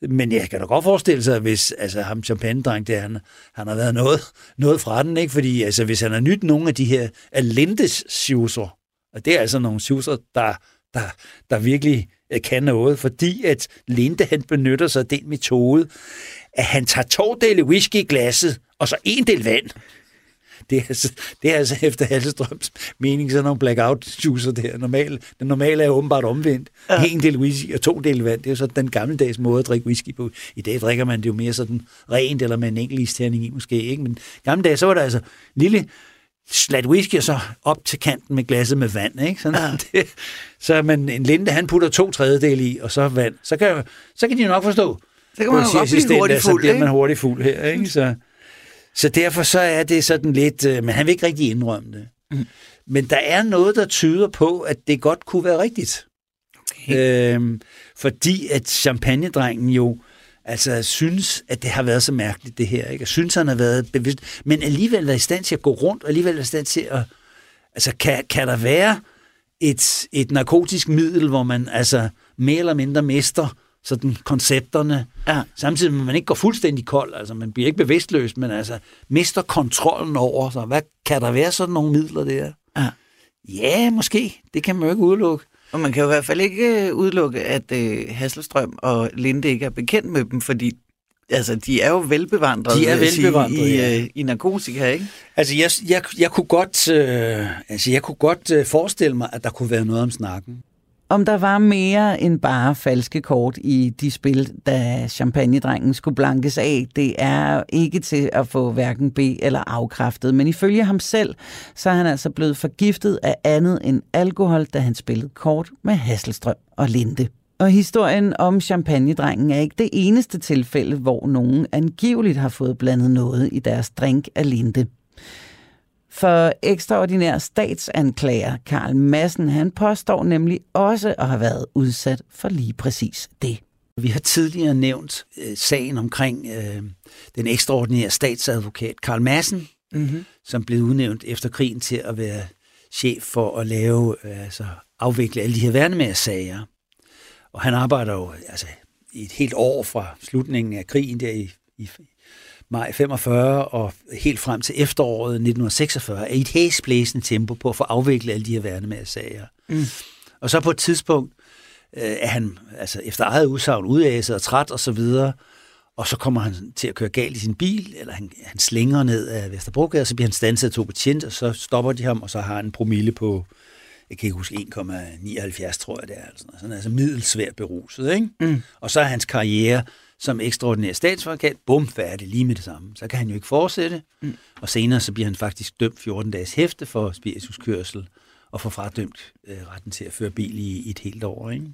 B: men jeg kan da godt forestille sig, hvis altså, ham champagne-dreng, der, han, han har været noget, noget fra den, ikke? fordi altså, hvis han har nyt nogle af de her Alendes sjuser, og det er altså nogle sjuser, der, der, der virkelig øh, kan noget, fordi at Linde han benytter sig af den metode, at han tager to dele whisky i glasset, og så en del vand. [laughs] Det er, altså, det er altså efter Halsestrøms mening sådan nogle blackout-juicer der. Normal, den normale er åbenbart omvendt. Ja. En del whisky og to del vand. Det er så den gammeldags måde at drikke whisky på. I dag drikker man det jo mere sådan rent, eller med en enkelt isterning i måske. Ikke? Men gammeldags, så var der altså lille slat whisky, og så op til kanten med glasset med vand. Ikke? Sådan, ja. [laughs] det, så man, en linde, han putter to tredjedel i, og så vand. Så kan, så kan de nok forstå.
C: Så kan man jo godt blive hurtigt fuld,
B: så bliver man hurtigt fuld her. Ikke? Så, så derfor så er det sådan lidt, øh, men han vil ikke rigtig indrømme det. Mm. Men der er noget, der tyder på, at det godt kunne være rigtigt. Okay. Øhm, fordi at champagnedrengen jo altså synes, at det har været så mærkeligt det her. Ikke? Jeg synes, han har været bevidst, men alligevel været i stand til at gå rundt, og alligevel været i stand til at... Altså, kan, kan der være et, et narkotisk middel, hvor man altså mere eller mindre mister sådan koncepterne, ja. samtidig med, at man ikke går fuldstændig kold, altså man bliver ikke bevidstløs, men altså mister kontrollen over, så hvad kan der være sådan nogle midler der? Ja, ja måske, det kan man jo ikke udelukke.
C: Og man kan jo i hvert fald ikke øh, udelukke, at uh, Hasselstrøm og Linde ikke er bekendt med dem, fordi altså, de er jo velbevandrede,
B: de er velbevandrede
C: i, ja. i, i narkotika, ikke?
B: Altså, jeg, jeg, jeg kunne godt, øh, altså, jeg kunne godt øh, forestille mig, at der kunne være noget om snakken.
A: Om der var mere end bare falske kort i de spil, da champagnedrengen skulle blankes af, det er ikke til at få hverken B eller afkræftet. Men ifølge ham selv, så er han altså blevet forgiftet af andet end alkohol, da han spillede kort med Hasselstrøm og Linde. Og historien om champagnedrengen er ikke det eneste tilfælde, hvor nogen angiveligt har fået blandet noget i deres drink af Linde. For ekstraordinær statsanklager Karl Madsen, han påstår nemlig også at have været udsat for lige præcis det.
B: Vi har tidligere nævnt øh, sagen omkring øh, den ekstraordinære statsadvokat Karl Madsen, mm-hmm. som blev udnævnt efter krigen til at være chef for at lave, øh, altså afvikle alle de her værnemærsager. Og han arbejder jo altså, i et helt år fra slutningen af krigen der i, i maj 45 og helt frem til efteråret 1946 er i et hæsblæsende tempo på at få afviklet alle de her værnemærsager. Mm. Og så på et tidspunkt øh, er han altså efter eget udsagn udæset og træt og så videre, og så kommer han til at køre galt i sin bil, eller han, han slænger ned af Vesterbrogade, og så bliver han stanset af to betjent, og så stopper de ham, og så har han en promille på jeg kan ikke huske, 1,79 tror jeg det er. Altså, sådan, altså middelsvært beruset. Ikke? Mm. Og så er hans karriere som ekstraordinær statsadvokat, bum, færdig lige med det samme. Så kan han jo ikke fortsætte. Mm. Og senere så bliver han faktisk dømt 14 dages hæfte for spirituskørsel og får fradømt øh, retten til at føre bil i, i et helt år. Ikke?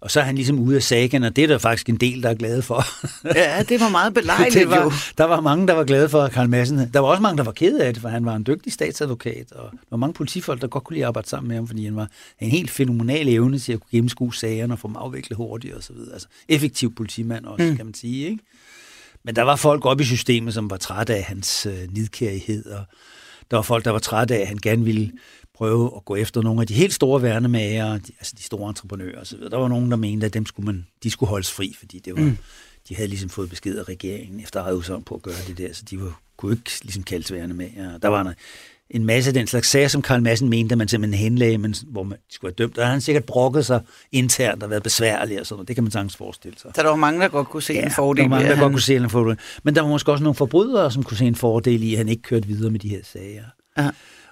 B: Og så er han ligesom ude af sagen, og det er der faktisk en del, der er glade for. [laughs]
C: ja, det var meget belejligt var, jo.
B: Der var mange, der var glade for Karl Madsen. Der var også mange, der var kede af det, for han var en dygtig statsadvokat, og der var mange politifolk, der godt kunne lide at arbejde sammen med ham, fordi han var en helt fænomenal evne til at kunne gennemskue sagerne og få dem afviklet hurtigt og så videre. Altså effektiv politimand også, mm. kan man sige. Ikke? Men der var folk oppe i systemet, som var trætte af hans øh, nidkærighed, og der var folk, der var trætte af, at han gerne ville prøve at gå efter nogle af de helt store værnemager, altså de store entreprenører osv. Der var nogen, der mente, at dem skulle man, de skulle holdes fri, fordi det var, mm. de havde ligesom fået besked af regeringen efter at på at gøre det der, så de var, kunne ikke ligesom kaldes værnemager. Der var en, en masse af den slags sager, som Karl Madsen mente, at man simpelthen henlagde, men hvor man skulle have dømt. Har han sikkert brokket sig internt og været besværlig og sådan noget. Det kan man sagtens forestille sig.
C: Så der var mange, der godt kunne se
B: ja,
C: en fordel
B: der var mange, der han... godt kunne se en fordel. Men der var måske også nogle forbrydere, som kunne se en fordel i, at han ikke kørte videre med de her sager. Aha.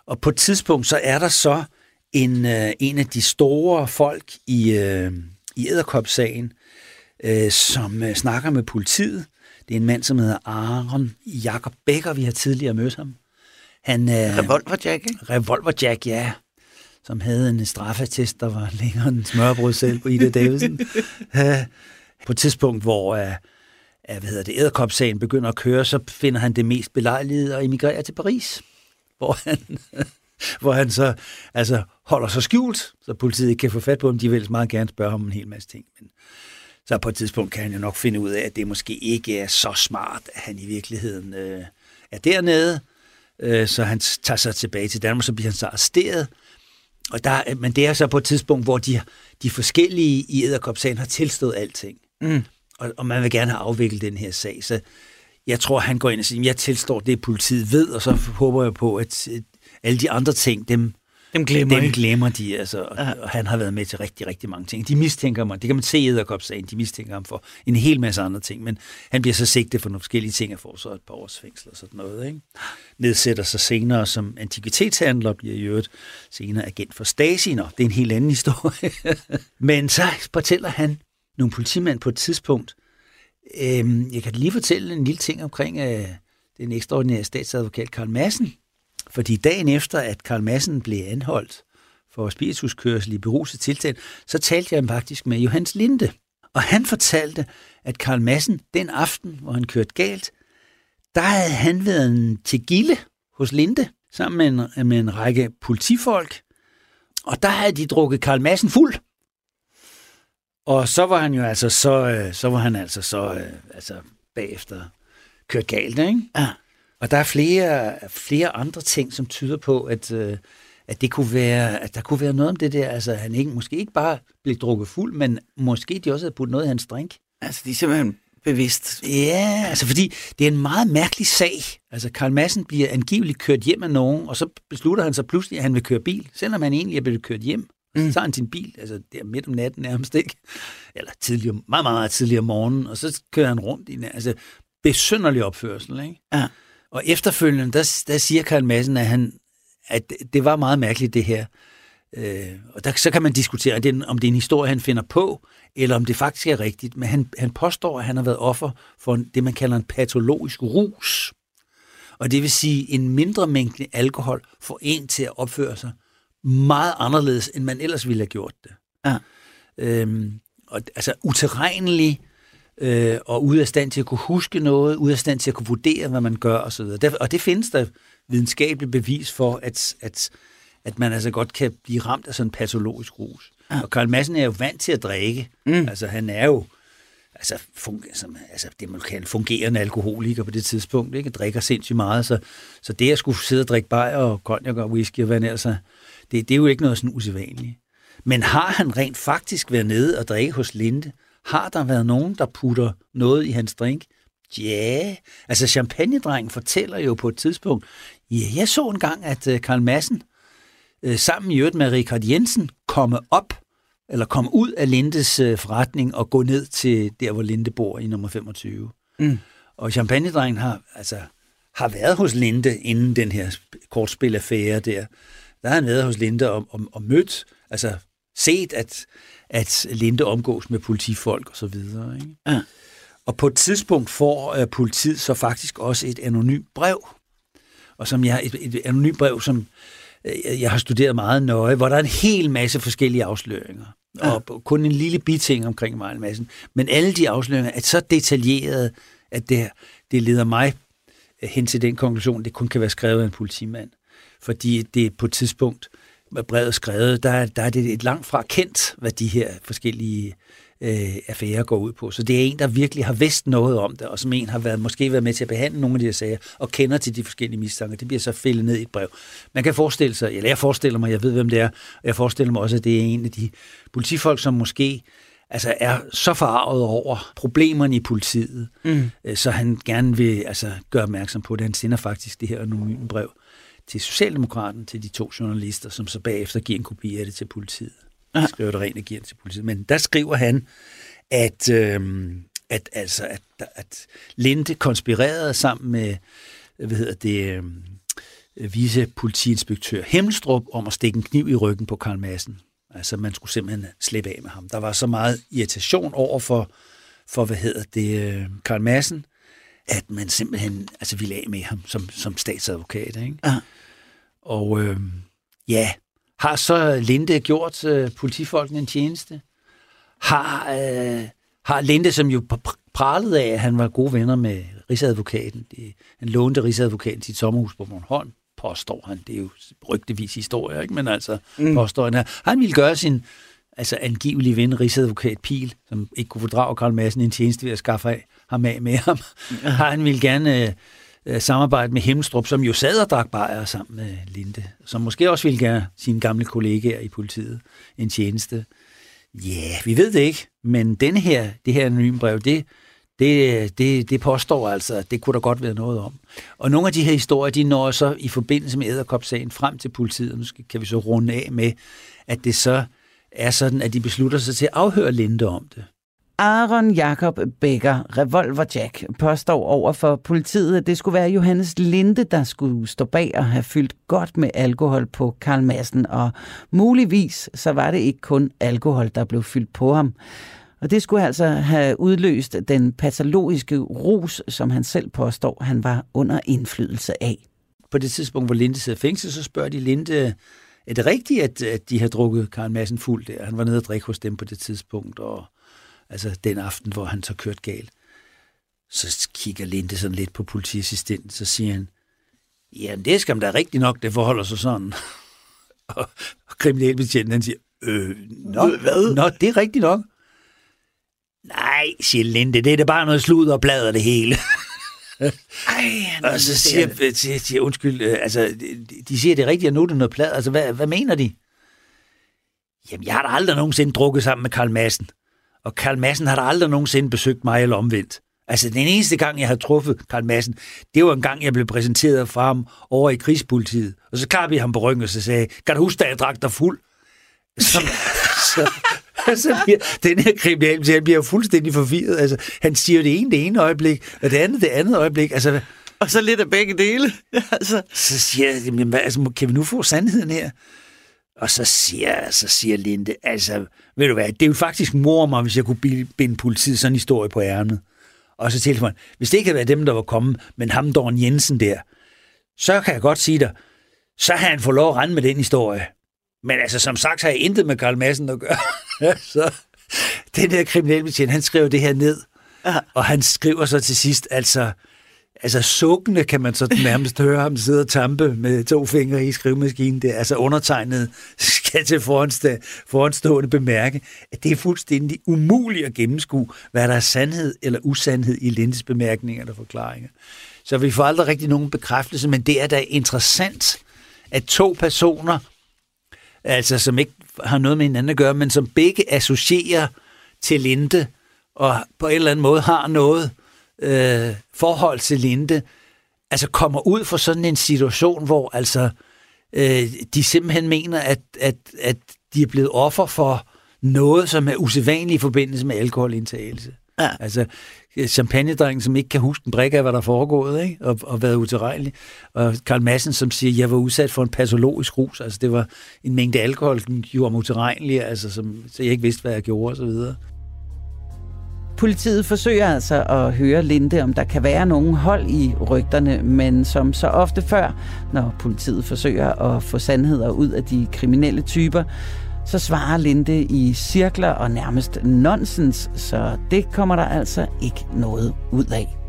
B: Og på et tidspunkt, så er der så en, øh, en af de store folk i, øh, i Æderkop-sagen, øh, som øh, snakker med politiet. Det er en mand, som hedder Aaron Jakob Becker. Vi har tidligere mødt ham.
C: Han, øh, Revolver Jack, ikke?
B: Revolver Jack, ja. Som havde en straffetest, der var længere end smørbrød selv på Ida Davidsen. [laughs] på et tidspunkt, hvor uh, hvad hedder det, Æderkop-sagen begynder at køre, så finder han det mest belejlige at emigrere til Paris hvor han, [laughs] hvor han så altså, holder sig skjult, så politiet ikke kan få fat på ham. De vil meget gerne spørge ham en hel masse ting. Men så på et tidspunkt kan han jo nok finde ud af, at det måske ikke er så smart, at han i virkeligheden øh, er dernede. Øh, så han tager sig tilbage til Danmark, så bliver han så arresteret. Og der, men det er så på et tidspunkt, hvor de, de forskellige i Æderkop-sagen har tilstået alting. Mm. Og, og man vil gerne have afviklet den her sag. Så jeg tror, han går ind og siger, jeg tilstår det, politiet ved, og så håber jeg på, at alle de andre ting, dem,
C: dem glemmer,
B: dem glemmer de. Altså, ja. og han har været med til rigtig, rigtig mange ting. De mistænker mig, det kan man se i Edderkop-sagen, de mistænker ham for en hel masse andre ting, men han bliver så sigtet for nogle forskellige ting og får så et par års fængsel og sådan noget. Ikke? Nedsætter sig senere som antikvitetshandler, bliver i øvrigt senere agent for Stasi, det er en helt anden historie. [laughs] men så fortæller han nogle politimænd på et tidspunkt, Øhm, jeg kan lige fortælle en lille ting omkring øh, den ekstraordinære statsadvokat Karl Madsen. Fordi dagen efter, at Karl Madsen blev anholdt for spirituskørsel i beruset tilstand, så talte jeg faktisk med Johannes Linde. Og han fortalte, at Karl Madsen den aften, hvor han kørte galt, der havde han været til Gilde hos Linde, sammen med en, med en række politifolk. Og der havde de drukket Karl Madsen fuld. Og så var han jo altså så, øh, så var han altså så, øh, altså bagefter kørt galt, ikke? Ja. Og der er flere, flere andre ting, som tyder på, at, øh, at, det kunne være, at der kunne være noget om det der. Altså, han ikke, måske ikke bare blev drukket fuld, men måske de også havde puttet noget i hans drink.
C: Altså, de er simpelthen bevidst.
B: Ja, altså fordi det er en meget mærkelig sag. Altså Karl Madsen bliver angiveligt kørt hjem af nogen, og så beslutter han sig pludselig, at han vil køre bil, selvom han egentlig er blevet kørt hjem. Mm. Så tager han sin bil, altså der midt om natten nærmest ikke, eller tidligere, meget, meget, meget tidligere om morgenen, og så kører han rundt i altså, besynderlig opførsel. Ikke? Ja. Og efterfølgende, der, der siger Karl Madsen, at, han, at det var meget mærkeligt det her. Øh, og der, så kan man diskutere, om det er en historie, han finder på, eller om det faktisk er rigtigt. Men han, han påstår, at han har været offer for en, det, man kalder en patologisk rus. Og det vil sige, en mindre mængde alkohol får en til at opføre sig meget anderledes, end man ellers ville have gjort det. Ja. Øhm, og, altså uterrenelig, øh, og ude af stand til at kunne huske noget, ude af stand til at kunne vurdere, hvad man gør osv. Og det findes der videnskabeligt bevis for, at, at, at man altså godt kan blive ramt af sådan en patologisk rus. Ja. Og Karl Madsen er jo vant til at drikke. Mm. Altså han er jo altså, funger, som, altså det man kan fungerende alkoholiker på det tidspunkt, ikke? drikker sindssygt meget, så, så det at skulle sidde og drikke bajer og cognac og whisky og hvad ellers det, det er jo ikke noget sådan usædvanligt. Men har han rent faktisk været nede og drikke hos Linde? Har der været nogen, der putter noget i hans drink? Ja, altså champagnedrengen fortæller jo på et tidspunkt, ja, jeg så engang, at øh, Karl Madsen øh, sammen i øvrigt med Richard Jensen komme op, eller komme ud af Lindes øh, forretning og gå ned til der, hvor Linde bor i nummer 25. Mm. Og champagnedrengen har, altså, har været hos Linde inden den her kortspilaffære der. Der har han været hos Linde og, og, og mødt, altså set, at, at Linde omgås med politifolk og så videre. Ikke? Ja. Og på et tidspunkt får uh, politiet så faktisk også et anonymt brev, og som jeg, et, et anonymt brev, som uh, jeg har studeret meget nøje, hvor der er en hel masse forskellige afsløringer. Ja. Og kun en lille biting omkring Massen. Men alle de afsløringer er så detaljerede, at det, det leder mig hen til den konklusion, det kun kan være skrevet af en politimand. Fordi det på et tidspunkt, brevet skrevet, der, der er det et langt fra kendt, hvad de her forskellige øh, affærer går ud på. Så det er en, der virkelig har vidst noget om det, og som en har været, måske været med til at behandle nogle af de her sager, og kender til de forskellige mistanker. Det bliver så fældet ned i et brev. Man kan forestille sig, eller jeg forestiller mig, jeg ved, hvem det er, og jeg forestiller mig også, at det er en af de politifolk, som måske altså er så forarvet over problemerne i politiet, mm. Øh, så han gerne vil altså, gøre opmærksom på det. Han sender faktisk det her anonyme brev til Socialdemokraten, til de to journalister, som så bagefter giver en kopi af det til politiet. Han skriver det rent og giver det til politiet. Men der skriver han, at, øh, at, altså, at, at Linde konspirerede sammen med hvad hedder det, øh, vicepolitiinspektør Hemmelstrup om at stikke en kniv i ryggen på Karl Madsen. Altså, man skulle simpelthen slippe af med ham. Der var så meget irritation over for, for hvad hedder det, øh, Karl Madsen, at man simpelthen altså, ville af med ham som, som statsadvokat. Ikke? Ja. Og øh, ja, har så Linde gjort øh, politifolkene en tjeneste? Har, øh, har Linde, som jo pralede af, at han var gode venner med Rigsadvokaten, det, han lånte Rigsadvokaten sit sommerhus på Bornholm, påstår han. Det er jo rygtevis historie, ikke? men altså mm. påstår han. Han ville gøre sin altså angivelig ven, Rigsadvokat Pil, som ikke kunne fordrage Karl Madsen en tjeneste ved at skaffe af, ham af med ham. Han ville gerne øh, øh, samarbejde med Hemstrup, som jo sad og drak bajer sammen med Linde, som måske også ville gøre sine gamle kollegaer i politiet en tjeneste. Ja, yeah, vi ved det ikke, men denne her, det her anonyme brev, det, det, det, det påstår altså, at det kunne der godt være noget om. Og nogle af de her historier, de når så i forbindelse med æderkopsagen frem til politiet. Nu kan vi så runde af med, at det så er sådan, at de beslutter sig til at afhøre Linde om det.
A: Aaron Jakob Becker, Revolver Jack, påstår over for politiet, at det skulle være Johannes Linde, der skulle stå bag og have fyldt godt med alkohol på Karl Madsen, og muligvis så var det ikke kun alkohol, der blev fyldt på ham. Og det skulle altså have udløst den patologiske rus, som han selv påstår, han var under indflydelse af.
B: På det tidspunkt, hvor Linde sidder fængsel, så spørger de Linde, er det rigtigt, at, at de har drukket Karl Madsen fuld der? Han var nede og drikke hos dem på det tidspunkt, og altså den aften, hvor han så kørt galt. Så kigger Linde sådan lidt på politiassistenten, så siger han, jamen det skal da rigtigt nok, det forholder sig sådan. [laughs] og, og kriminalbetjenten, han siger, øh, nå, hvad? Nå, det er rigtigt nok. Nej, siger Linde, det er da bare noget slud og blader det hele. [laughs] Ej, og så siger, siger, siger undskyld, øh, altså, de, siger det rigtigt, og nu er det noget plad. Altså, hvad, hvad mener de? Jamen, jeg har da aldrig nogensinde drukket sammen med Karl Madsen. Og Karl Madsen har da aldrig nogensinde besøgt mig eller omvendt. Altså, den eneste gang, jeg har truffet Karl Madsen, det var en gang, jeg blev præsenteret for ham over i krigspolitiet. Og så klappede jeg ham på ryggen og så sagde, kan du huske, da jeg drak dig fuld? Så, [laughs] så, så bliver, den her kriminalbetjent bliver fuldstændig forvirret. Altså, han siger det ene det ene øjeblik, og det andet det andet øjeblik. Altså,
C: og så lidt af begge dele. [laughs]
B: altså. Så siger jeg, jamen, altså, kan vi nu få sandheden her? Og så siger, så siger Linde, altså, ved du hvad, det er jo faktisk mor mig, hvis jeg kunne binde politiet sådan en historie på ærmet. Og så tilføjer hvis det ikke havde været dem, der var kommet, men ham, Dorn Jensen der, så kan jeg godt sige dig, så har han fået lov at rende med den historie. Men altså, som sagt, har jeg intet med Karl Madsen at gøre. [laughs] så den der kriminalbetjent, han skriver det her ned, og han skriver så til sidst, altså, altså sukkende kan man så nærmest [laughs] høre ham sidde og tampe med to fingre i skrivemaskinen. Det er altså undertegnet skal til foranstå, foranstående bemærke, at det er fuldstændig umuligt at gennemskue, hvad der er sandhed eller usandhed i Lindes bemærkninger eller forklaringer. Så vi får aldrig rigtig nogen bekræftelse, men det er da interessant, at to personer, altså som ikke har noget med hinanden at gøre, men som begge associerer til Linde, og på en eller anden måde har noget øh, forhold til Linde, altså kommer ud for sådan en situation, hvor altså øh, de simpelthen mener, at, at, at de er blevet offer for noget, som er usædvanligt i forbindelse med alkoholindtagelse. Ja. Altså, champagnedrengen, som ikke kan huske en brik af, hvad der er foregået, ikke? Og, og været utilregnelig. Og Karl Madsen, som siger, at jeg var udsat for en patologisk rus. Altså, det var en mængde alkohol, som gjorde mig utilregnelig, altså, som, så jeg ikke vidste, hvad jeg gjorde, og så videre.
A: Politiet forsøger altså at høre Linde, om der kan være nogen hold i rygterne, men som så ofte før, når politiet forsøger at få sandheder ud af de kriminelle typer, så svarer Linde i cirkler og nærmest nonsens, så det kommer der altså ikke noget ud af.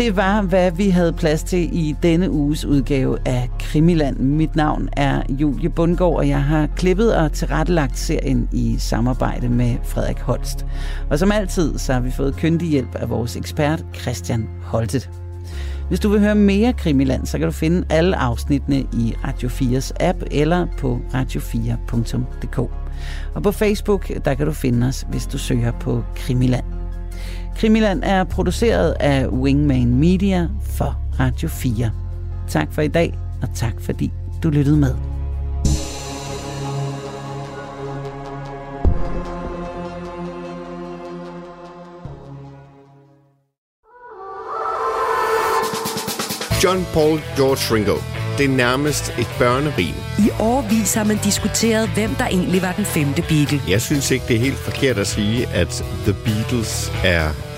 A: Det var, hvad vi havde plads til i denne uges udgave af Krimiland. Mit navn er Julie Bundgaard, og jeg har klippet og tilrettelagt serien i samarbejde med Frederik Holst. Og som altid, så har vi fået kyndig hjælp af vores ekspert Christian Holtet. Hvis du vil høre mere Krimiland, så kan du finde alle afsnittene i Radio 4's app eller på radio4.dk. Og på Facebook, der kan du finde os, hvis du søger på Krimiland. Krimiland er produceret af Wingman Media for Radio 4. Tak for i dag, og tak fordi du lyttede med.
D: John Paul George Ringo. Det er nærmest et børnerim.
E: I årvis har man diskuteret, hvem der egentlig var den femte Beatle.
D: Jeg synes ikke, det er helt forkert at sige, at The Beatles er